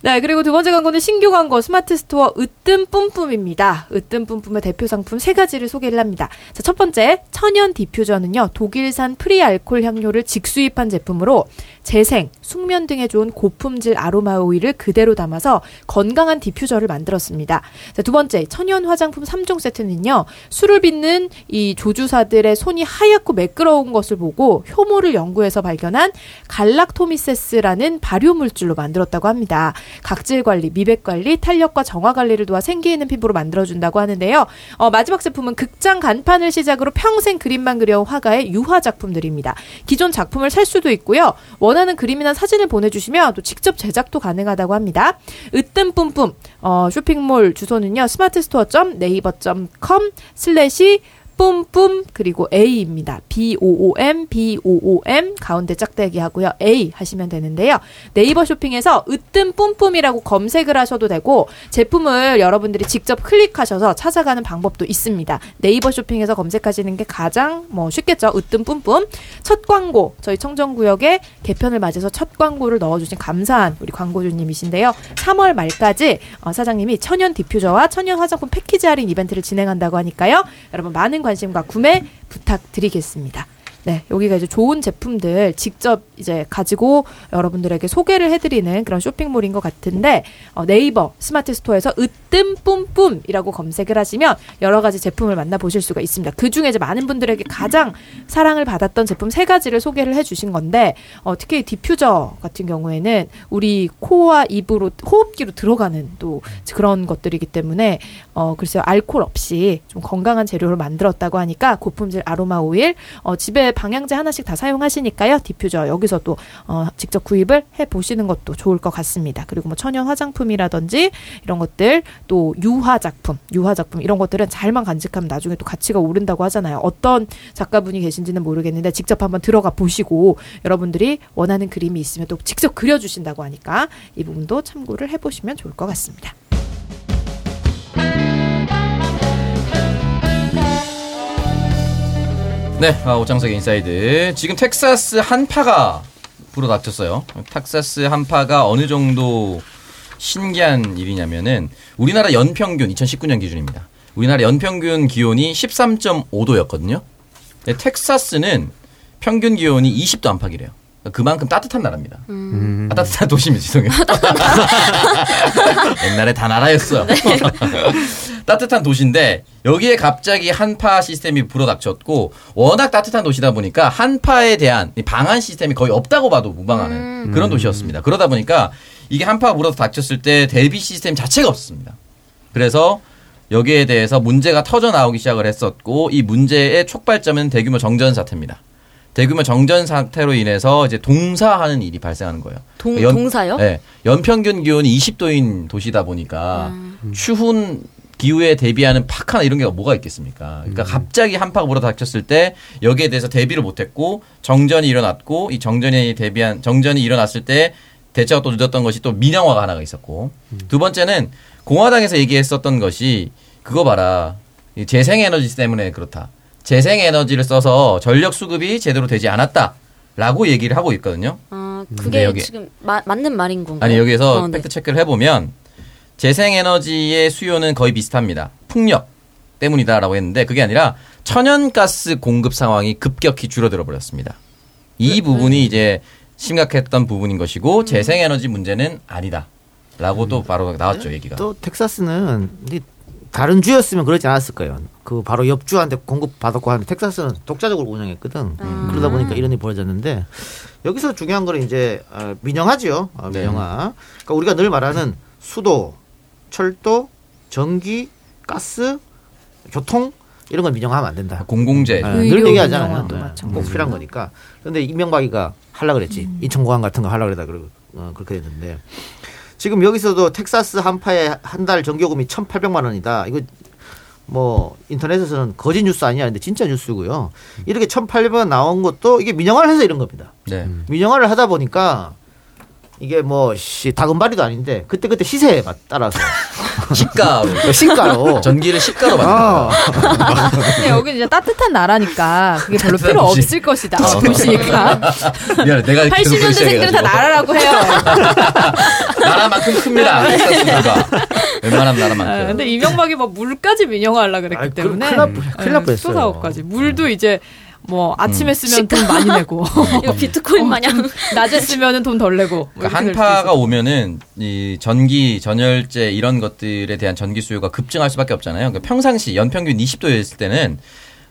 네, 그리고 두 번째 광고는 신규 광고 스마트 스토어 으뜸 뿜뿜입니다. 으뜸 뿜뿜의 대표 상품 세 가지를 소개를 합니다. 자, 첫 번째 천연 디퓨저는요 독일산 프리알콜 향료를 직수입한 제품으로 재생, 숙면 등에 좋은 고품질 아로마 오일을 그대로 담아서 건강한 디퓨저를 만들었습니다. 자, 두 번째 천연 화장품 3종 세트는요 술을 빚는 이 조주사들의 손이 하얗고 매끄러운 것을 보고 효모를 연구해서 발견한 갈락토미세스라는 발효 물질로 만들었다고 합니다. 각질 관리, 미백 관리, 탄력과 정화 관리를 도와 생기 있는 피부로 만들어준다고 하는데요. 어, 마지막 제품은 극장 간판을 시작으로 평생 그림만 그려온 화가의 유화 작품들입니다. 기존 작품을 살 수도 있고요. 원 하는 그림이나 사진을 보내주시면 또 직접 제작도 가능하다고 합니다. 으뜸 뿜뿜 어, 쇼핑몰 주소는요. smartstore.naver.com 슬래시 뿜뿜 그리고 A입니다. B O O M B O O M 가운데 짝대기 하고요. A 하시면 되는데요. 네이버 쇼핑에서 으뜸 뿜뿜이라고 검색을 하셔도 되고 제품을 여러분들이 직접 클릭하셔서 찾아가는 방법도 있습니다. 네이버 쇼핑에서 검색하시는 게 가장 뭐 쉽겠죠. 으뜸 뿜뿜. 첫 광고 저희 청정 구역에 개편을 맞아서 첫 광고를 넣어주신 감사한 우리 광고주님이신데요. 3월 말까지 어, 사장님이 천연 디퓨저와 천연 화장품 패키지 할인 이벤트를 진행한다고 하니까요. 여러분 많은 관심과 구매 부탁드리겠습니다. 네, 여기가 이제 좋은 제품들 직접 이제 가지고 여러분들에게 소개를 해드리는 그런 쇼핑몰인 것 같은데 어, 네이버 스마트 스토어에서 으뜸 뿜뿜이라고 검색을 하시면 여러 가지 제품을 만나보실 수가 있습니다. 그 중에 이제 많은 분들에게 가장 사랑을 받았던 제품 세 가지를 소개를 해주신 건데 어, 특히 디퓨저 같은 경우에는 우리 코와 입으로 호흡기로 들어가는 또 그런 것들이기 때문에 어, 글쎄요 알코올 없이 좀 건강한 재료를 만들었다고 하니까 고품질 아로마 오일 어, 집에 방향제 하나씩 다 사용하시니까요 디퓨저 여기서 또 어, 직접 구입을 해 보시는 것도 좋을 것 같습니다. 그리고 뭐 천연 화장품이라든지 이런 것들 또 유화 작품, 유화 작품 이런 것들은 잘만 간직하면 나중에 또 가치가 오른다고 하잖아요. 어떤 작가분이 계신지는 모르겠는데 직접 한번 들어가 보시고 여러분들이 원하는 그림이 있으면 또 직접 그려 주신다고 하니까 이 부분도 참고를 해 보시면 좋을 것 같습니다. 네, 아, 오창석의 인사이드. 지금 텍사스 한파가 불어닥쳤어요. 텍사스 한파가 어느 정도 신기한 일이냐면은 우리나라 연평균 2019년 기준입니다. 우리나라 연평균 기온이 13.5도였거든요. 텍사스는 평균 기온이 20도 안팎이래요. 그만큼 따뜻한 나라입니다. 음. 아, 따뜻한 도시면 죄송해요. [laughs] [laughs] 옛날에 다 나라였어요. [laughs] 따뜻한 도시인데 여기에 갑자기 한파 시스템이 불어닥쳤고 워낙 따뜻한 도시다 보니까 한파에 대한 이 방한 시스템이 거의 없다고 봐도 무방하는 음. 그런 도시였습니다. 그러다 보니까 이게 한파가 불어닥쳤을 때 대비 시스템 자체가 없었습니다. 그래서 여기에 대해서 문제가 터져 나오기 시작을 했었고 이 문제의 촉발점은 대규모 정전 사태입니다. 대규모 정전 사태로 인해서 이제 동사하는 일이 발생하는 거예요. 동, 연- 동사요? 네. 연평균 기온이 20도인 도시다 보니까 추운 기후에 대비하는 파카나 이런 게 뭐가 있겠습니까? 그러니까 갑자기 한파가 불어닥쳤을 때 여기에 대해서 대비를 못했고 정전이 일어났고 이 정전이 대비한 정전이 일어났을 때 대처가 또 늦었던 것이 또 민영화가 하나가 있었고 두 번째는 공화당에서 얘기했었던 것이 그거 봐라 이 재생에너지 때문에 그렇다. 재생에너지를 써서 전력 수급이 제대로 되지 않았다 라고 얘기를 하고 있거든요. 어, 네, 그게 여기. 지금 마- 맞는 말인 건가요? 아니 여기서 어, 네. 팩트 체크를 해보면 재생에너지의 수요는 거의 비슷합니다. 풍력 때문이다라고 했는데 그게 아니라 천연가스 공급 상황이 급격히 줄어들어 버렸습니다. 이 네, 부분이 이제 심각했던 부분인 것이고 재생에너지 문제는 아니다.라고 또 바로 나왔죠 얘기가. 또 텍사스는 이 다른 주였으면 그러지 않았을 거예요. 그 바로 옆 주한테 공급 받았고 하는데 텍사스는 독자적으로 운영했거든. 그러다 보니까 이런 일이 벌어졌는데 여기서 중요한 거는 이제 어, 민영화죠. 어, 네. 민영화. 그러니까 우리가 늘 말하는 수도, 철도, 전기, 가스, 교통 이런 건 민영화하면 안 된다. 공공재. 네, 늘 얘기하잖아요. 마찬가지고. 꼭 필요한 거니까. 그런데 이명박이가 하려 그랬지. 인천공항 같은 거 하려 그러다 그러고 어, 그렇게 됐는데 지금 여기서도 텍사스 한파에 한 달 전기요금이 1,800만 원이다. 이거 뭐 인터넷에서는 거짓 뉴스 아니야. 근데 진짜 뉴스고요. 이렇게 1,800원 나온 것도 이게 민영화를 해서 이런 겁니다. 네. 민영화를 하다 보니까 이게 뭐 씨, 다금바리도 아닌데 그때 그때 시세에 맞- 따라서 [laughs] 시가로 시가로 [laughs] 전기를 시가로 만든 아, 근데 여기 이제 따뜻한 나라니까 그게 별로 필요 도시. 없을 것이다. 어, 도시니까. 미안해 내가 계속 80년대생들은 다. 나라라고 해요. [laughs] 나라만큼 큽니다. 웬만하면 아, 나라만큼. 근데 이명박이 뭐 물까지 민영화하려고 그랬기 그- 때문에 큰일 날 뻔- 뻔했어요. 수사업까지 물도 이제 뭐 아침에 음. 쓰면 돈 많이 내고 [laughs] 이거 비트코인 [laughs] 마냥 낮에 쓰면은 돈 덜 내고 뭐 그러니까 한파가. 오면은 이 전기, 전열재 이런 것들에 대한 전기 수요가 급증할 수밖에 없잖아요. 그러니까 평상시 연평균 20도였을 때는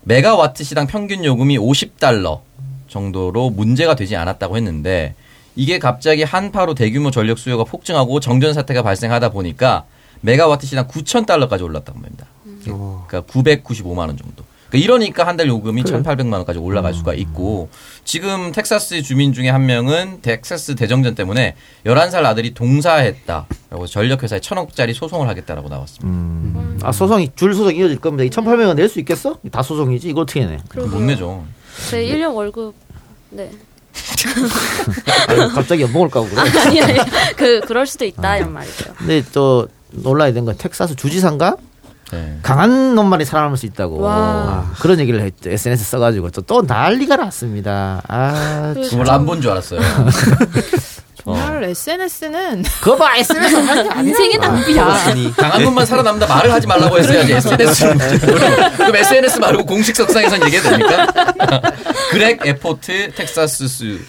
메가와트 시당 평균 요금이 50달러 정도로 문제가 되지 않았다고 했는데 이게 갑자기 한파로 대규모 전력 수요가 폭증하고 정전 사태가 발생하다 보니까 메가와트 시당 9천 달러까지 올랐다고 합니다. 어. 그러니까 995만 원 정도. 그러니까 이러니까 한 달 요금이 1,800만 원까지 올라갈 수가 있고 지금 텍사스 주민 중에 한 명은 텍사스 대정전 때문에 11살 아들이 동사했다라고 전력회사에 천억짜리 소송을 하겠다라고 나왔습니다. 음. 아 소송이 줄 소송 이어질 겁니다. 이 1,800원 낼 수 있겠어? 다 소송이지. 이거 어떻게 내? 못 내죠. 제 1년 월급 네. [laughs] 아유, 갑자기 연봉을 까고 그래. 아니 아니 그 그럴 수도 있다 이런 말이죠. 근데 또 놀라야 되는 건 텍사스 주지사인가 네. 강한 놈만이 살아남을 수 있다고 와. 아, 그런 얘기를 했죠. SNS 써가지고 또, 또 난리가 났습니다. 아, 그 정말 람본 줄 알았어요. [laughs] 정말 SNS는 그거 봐 SNS 인생의 낭비야. 강한 놈만 살아남다 말을 하지 말라고 했어야지 SNS 그럼 SNS 말고 공식 석상에선 얘기해도 됩니까? [laughs] 그렉 에포트 텍사스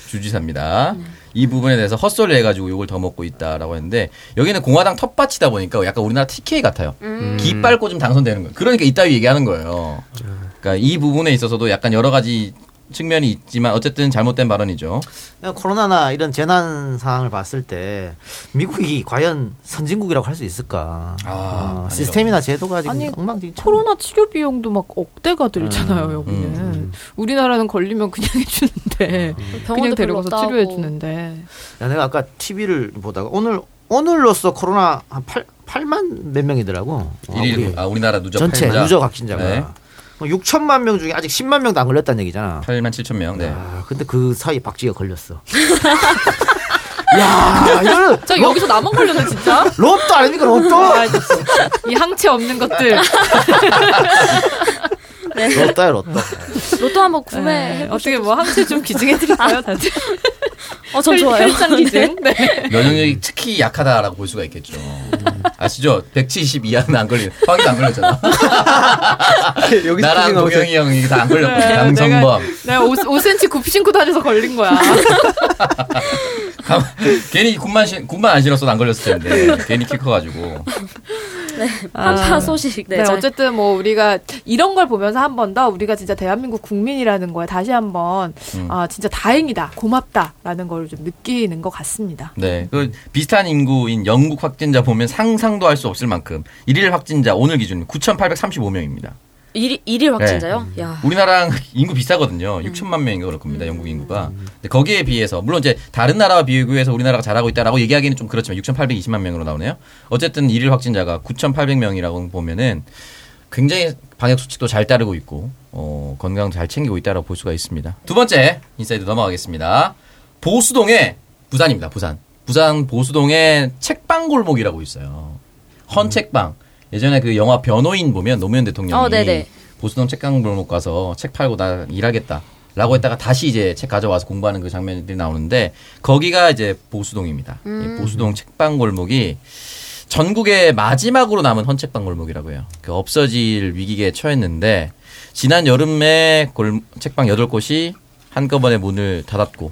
주지사입니다. 이 부분에 대해서 헛소리를 해가지고 욕을 더 먹고 있다라고 했는데 여기는 공화당 텃밭이다 보니까 약간 우리나라 TK 같아요. 기 빨고 좀 당선되는 거예요. 그러니까 이따위 얘기하는 거예요. 그러니까 이 부분에 있어서도 약간 여러 가지 측면이 있지만 어쨌든 잘못된 발언이죠. 코로나나 이런 재난 상황을 봤을 때 미국이 과연 선진국이라고 할 수 있을까? 어, 아니죠. 시스템이나 제도가 지금 아니 엉망진창. 코로나 치료 비용도 막 억대가 들잖아요 음, 여기는. 우리나라는 걸리면 그냥 [laughs] 해주는데 병원도 그냥 별로 데려가서. 치료해 주는데. 야, 내가 아까 TV를 보다가 오늘 오늘로써 코로나 한 8, 8만 몇 명이더라고. 아, 우리 아, 우리나라 누적 전체 확진자. 누적 확진자가 네. 뭐 6천만 명 중에 아직 10만 명도 안 걸렸다는 얘기잖아. 8만 7천 명. 네. 아, 근데 그 사이 박쥐가 걸렸어. [laughs] 야, 이거는 저 여기서 나만 걸렸네 진짜. 로또 아닙니까 로또? 아. 이 항체 없는 것들. [laughs] 로또야 로또. 로또 한번 네, 구매해 어떻게 뭐 항체 좀 기증해 드릴까요 다들? 어, 전 좋아요. 혈장 기증. 네. 면역력이 특히 약하다라고 볼 수가 있겠죠. 아시죠? 170 이하는 안 걸리는. 황이도 안 걸렸잖아. [laughs] 여기 나랑 동영이 형이 다 안 걸렸거든. 네, 강성범. 내가 5, 5cm 굽 신고 다녀서 걸린 거야. 가- 괜히 군만 신- 군만 안 신었어도 안 걸렸을 텐데 괜히 키 커가지고. 한파 소식. 네. 네, 잘- 어쨌든 뭐 우리가 이런 걸 보면서 한 번 더 우리가 진짜 대한민국 국민이라는 거에 다시 한번 음. 아 진짜 다행이다, 고맙다라는 걸 좀 느끼는 것 같습니다. 네. 그 비슷한 인구인 영국 확진자 보면 상상도 할 수 없을 만큼 일일 확진자 오늘 기준 9,835명입니다. 일 일 일일 확진자요? 야. 우리나라랑 [laughs] 인구 비슷하거든요. 6천만 명인가 그럴 겁니다. 영국 인구가. 근데 거기에 비해서 물론 이제 다른 나라와 비교해서 우리나라가 잘하고 있다라고 얘기하기는 좀 그렇지만 6,820만 명으로 나오네요. 어쨌든 일일 확진자가 9,800명이라고 보면은 굉장히 방역 수칙도 잘 따르고 있고 어, 건강도 잘 챙기고 있다라고 볼 수가 있습니다. 두 번째 인사이드 넘어가겠습니다. 보수동에 부산입니다. 부산. 부산 보수동에 책방 골목이라고 있어요. 헌책방. 예전에 그 영화 변호인 보면 노무현 대통령이 어. 보수동 책방 골목 가서 책 팔고 나 일하겠다. 라고 했다가 다시 이제 책 가져와서 공부하는 그 장면들이 나오는데 거기가 이제 보수동입니다. 음. 이 보수동 책방 골목이 전국의 마지막으로 남은 헌책방 골목이라고 해요. 그 없어질 위기에 처했는데 지난 여름에 골, 책방 8곳이 한꺼번에 문을 닫았고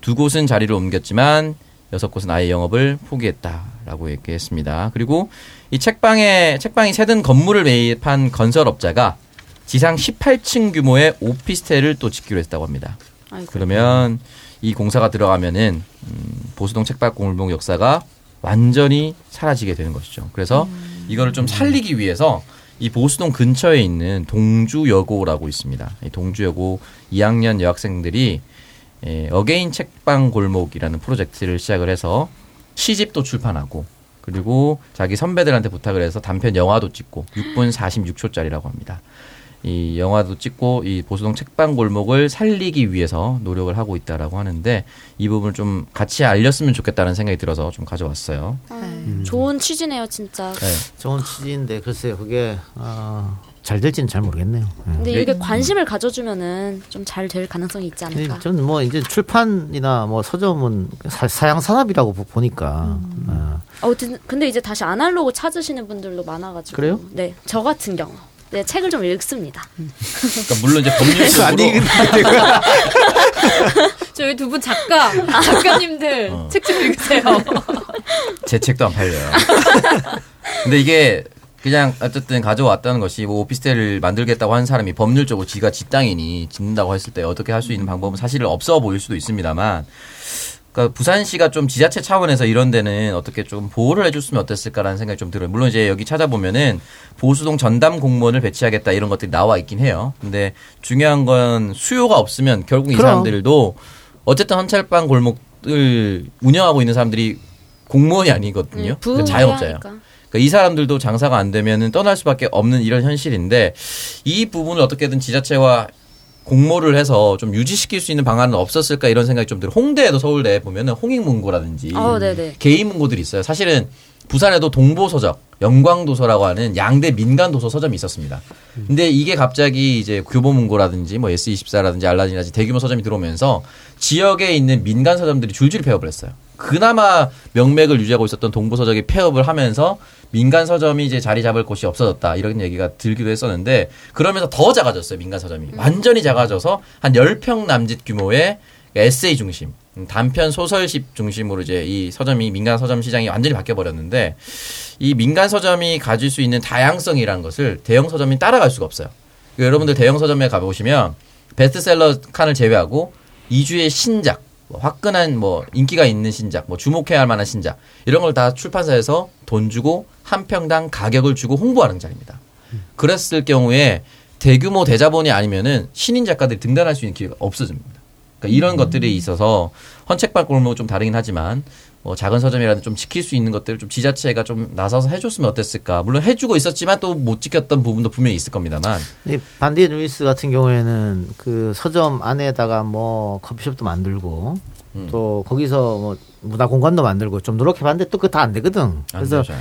두 곳은 자리를 옮겼지만 여섯 곳은 아예 영업을 포기했다라고 얘기했습니다. 그리고 이 책방에 책방이 세든 건물을 매입한 건설업자가 지상 18층 규모의 오피스텔을 또 짓기로 했다고 합니다. 아이고. 그러면 이 공사가 들어가면은 음, 보수동 책방 골목 역사가 완전히 사라지게 되는 것이죠. 그래서 이거를 좀 살리기 위해서 이 보수동 근처에 있는 동주여고라고 있습니다. 이 동주여고 2학년 여학생들이 예, again 책방 골목이라는 프로젝트를 시작을 해서 시집도 출판하고 그리고 자기 선배들한테 부탁을 해서 단편 영화도 찍고 6분 46초짜리라고 합니다. 이 영화도 찍고 이 보수동 책방 골목을 살리기 위해서 노력을 하고 있다라고 하는데 이 부분을 좀 같이 알렸으면 좋겠다는 생각이 들어서 좀 가져왔어요. 음, 좋은 취지네요, 진짜. 네. 좋은 취지인데 글쎄요 그게 어, 잘 될지는 잘 모르겠네요. 예. 근데 이게 관심을 가져주면은 좀 잘 될 가능성이 있지 않을까. 저는 뭐 이제 출판이나 뭐 서점은 사, 사양 산업이라고 보- 보니까 어, 어, 근- 근데 이제 다시 아날로그 찾으시는 분들도 많아가지고. 그래요? 네, 저 같은 경우. 네, 책을 좀 읽습니다. 그러니까 물론 이제 법률적으로 [laughs] 아니 [laughs] 저희 두 분 작가, 작가님들 어. 책좀 읽으세요. 제 책도 안 팔려요. 근데 이게 그냥 어쨌든 가져왔다는 것이 뭐 오피스텔을 만들겠다고 하는 사람이 법률적으로 지가 지 땅이니 짓는다고 했을 때 어떻게 할 수 있는 방법은 사실 없어 보일 수도 있습니다만 그러니까 부산시가 좀 지자체 차원에서 이런 데는 어떻게 좀 보호를 해줬으면 어땠을까라는 생각이 좀 들어요. 물론 이제 여기 찾아보면은 보수동 전담 공무원을 배치하겠다 이런 것들이 나와 있긴 해요. 근데 중요한 건 수요가 없으면 결국 이 그럼. 사람들도 어쨌든 헌철방 골목을 운영하고 있는 사람들이 공무원이 아니거든요. 음, 그러니까 자영업자예요. 그러니까 이 사람들도 장사가 안 되면은 떠날 수밖에 없는 이런 현실인데 이 부분을 어떻게든 지자체와 공모를 해서 좀 유지시킬 수 있는 방안은 없었을까 이런 생각이 좀 들어요. 홍대에도 서울대에 보면은 홍익문고라든지 어, 네네. 개인 문고들이 있어요. 사실은 부산에도 동보서적, 영광도서라고 하는 양대 민간 도서 서점이 있었습니다. 근데 이게 갑자기 이제 교보문고라든지 뭐 S24라든지 알라딘이라든지 대규모 서점이 들어오면서 지역에 있는 민간 서점들이 줄줄이 폐업을 했어요. 그나마 명맥을 유지하고 있었던 동보서적이 폐업을 하면서 민간 서점이 이제 자리 잡을 곳이 없어졌다. 이런 얘기가 들기도 했었는데 그러면서 더 작아졌어요 민간 서점이. 완전히 작아져서 한 10평 남짓 규모의 에세이 중심 음, 단편 소설집 중심으로 이제 이 서점이 민간 서점 시장이 완전히 바뀌어 버렸는데 이 민간 서점이 가질 수 있는 다양성이라는 것을 대형 서점이 따라갈 수가 없어요. 그러니까 여러분들 대형 서점에 가보시면 베스트셀러 칸을 제외하고 2주의 신작, 뭐 화끈한 뭐 인기가 있는 신작, 뭐 주목해야 할 만한 신작 이런 걸 다 출판사에서 돈 주고 한 평당 가격을 주고 홍보하는 자리입니다. 그랬을 경우에 대규모 대자본이 아니면은 신인 작가들이 등단할 수 있는 기회가 없어집니다. 그러니까 이런 것들이 있어서 헌책발 골목은 좀 다르긴 하지만 뭐 작은 서점이라도 좀 지킬 수 있는 것들을 좀 지자체가 좀 나서서 해줬으면 어땠을까. 물론 해주고 있었지만 또 못 지켰던 부분도 분명히 있을 겁니다만. 이 반디의 루이스 같은 경우에는 그 서점 안에다가 뭐 커피숍도 만들고 음. 또 거기서 뭐 문화 공간도 만들고 좀 노력해봤는데 또 그거 다안 되거든. 안 그래서 되죠.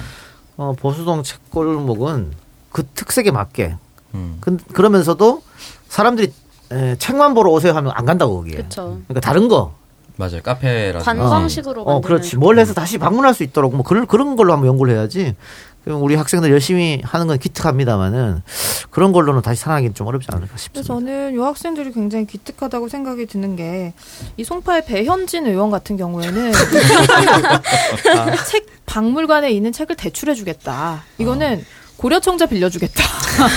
어, 보수동 책골목은 그 특색에 맞게 음. 그, 그러면서도 사람들이 에, 책만 보러 오세요 하면 안 간다고 거기에. 그쵸. 그러니까 다른 거. 맞아요. 카페라서. 관광식으로 어, 만드는 그렇지. 뭘 해서 다시 방문할 수 있도록 뭐 그런 그런 걸로 한번 연구를 해야지. 그럼 우리 학생들 열심히 하는 건 기특합니다만은 그런 걸로는 다시 살아나기는 좀 어렵지 않을까 싶습니다. 저는 요 학생들이 굉장히 기특하다고 생각이 드는 게 이 송파의 배현진 의원 같은 경우에는 [laughs] 책 박물관에 있는 책을 대출해주겠다. 이거는 고려청자 빌려주겠다.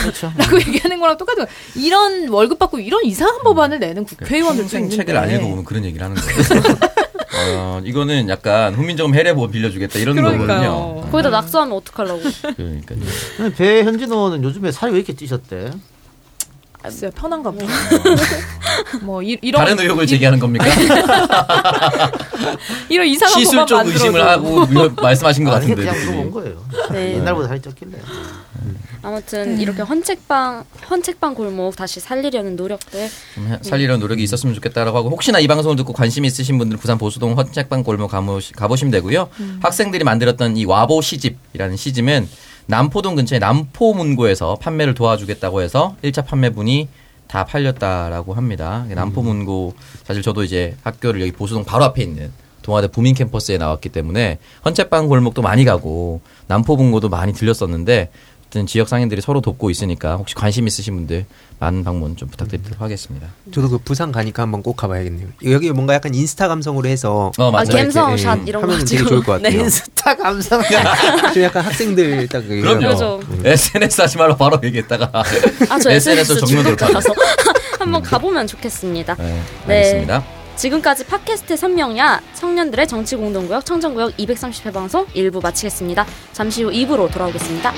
그렇죠. [laughs] 라고 얘기하는 거랑 똑같은 거예요. 이런 월급 받고 이런 이상한 법안을 내는 국회의원들도 평생 있는데. 책을 안 읽어보면 그런 얘기를 하는 거예요. [laughs] 어, 이거는 약간 훈민정음 해례보 빌려주겠다 이런 거거든요. 그러니까요. 거기다 낙서하면 어떡하려고. 그러니까 근데 배현진 의원은 요즘에 살이 왜 이렇게 찌셨대? 글쎄요, 편한가 봐. 뭐 이, 이런 다른 의혹을 제기하는 겁니까? [laughs] 이런 이상한 시술 법안 쪽 만들어도. 의심을 하고 뭐 말씀하신 것 같은데. 그냥. 물어본 거예요. 네. 옛날보다 살이 쪘길래. 아무튼 이렇게 헌책방 헌책방 골목 다시 살리려는 노력들 살리려는 노력이 있었으면 좋겠다라고 하고 혹시나 이 방송을 듣고 관심 있으신 분들은 부산 보수동 헌책방 골목 가보시, 가보시면 되고요. 학생들이 만들었던 이 와보 시집이라는 시집은 남포동 근처의 남포문고에서 판매를 도와주겠다고 해서 1차 판매분이 다 팔렸다라고 합니다. 남포문고 사실 저도 이제 학교를 여기 보수동 바로 앞에 있는 동아대 부민 캠퍼스에 나왔기 때문에 헌책방 골목도 많이 가고 남포문고도 많이 들렸었는데 어쨌든 지역 상인들이 서로 돕고 있으니까 혹시 관심 있으신 분들 많은 방문 좀 부탁드리도록 하겠습니다. 저도 그 부산 가니까 한번 꼭 가봐야겠네요. 여기 뭔가 약간 인스타 감성으로 해서 어 아, 맞아요. 갬성 샷 예, 이런 거 하면 되게 좋을 것 [laughs] 같아요. 네. 인스타 감성. [laughs] 좀 약간 학생들 딱 그- 그럼요. 그렇죠. SNS 하지 말고 바로 얘기했다가 아, 저 [laughs] SNS 중국 가서 한번 가보면 좋겠습니다. 네, 네. 알겠습니다. 지금까지 팟캐스트 선명야 청년들의 정치공동구역 청정구역 230회 방송 1부 마치겠습니다. 잠시 후 2부로 돌아오겠습니다.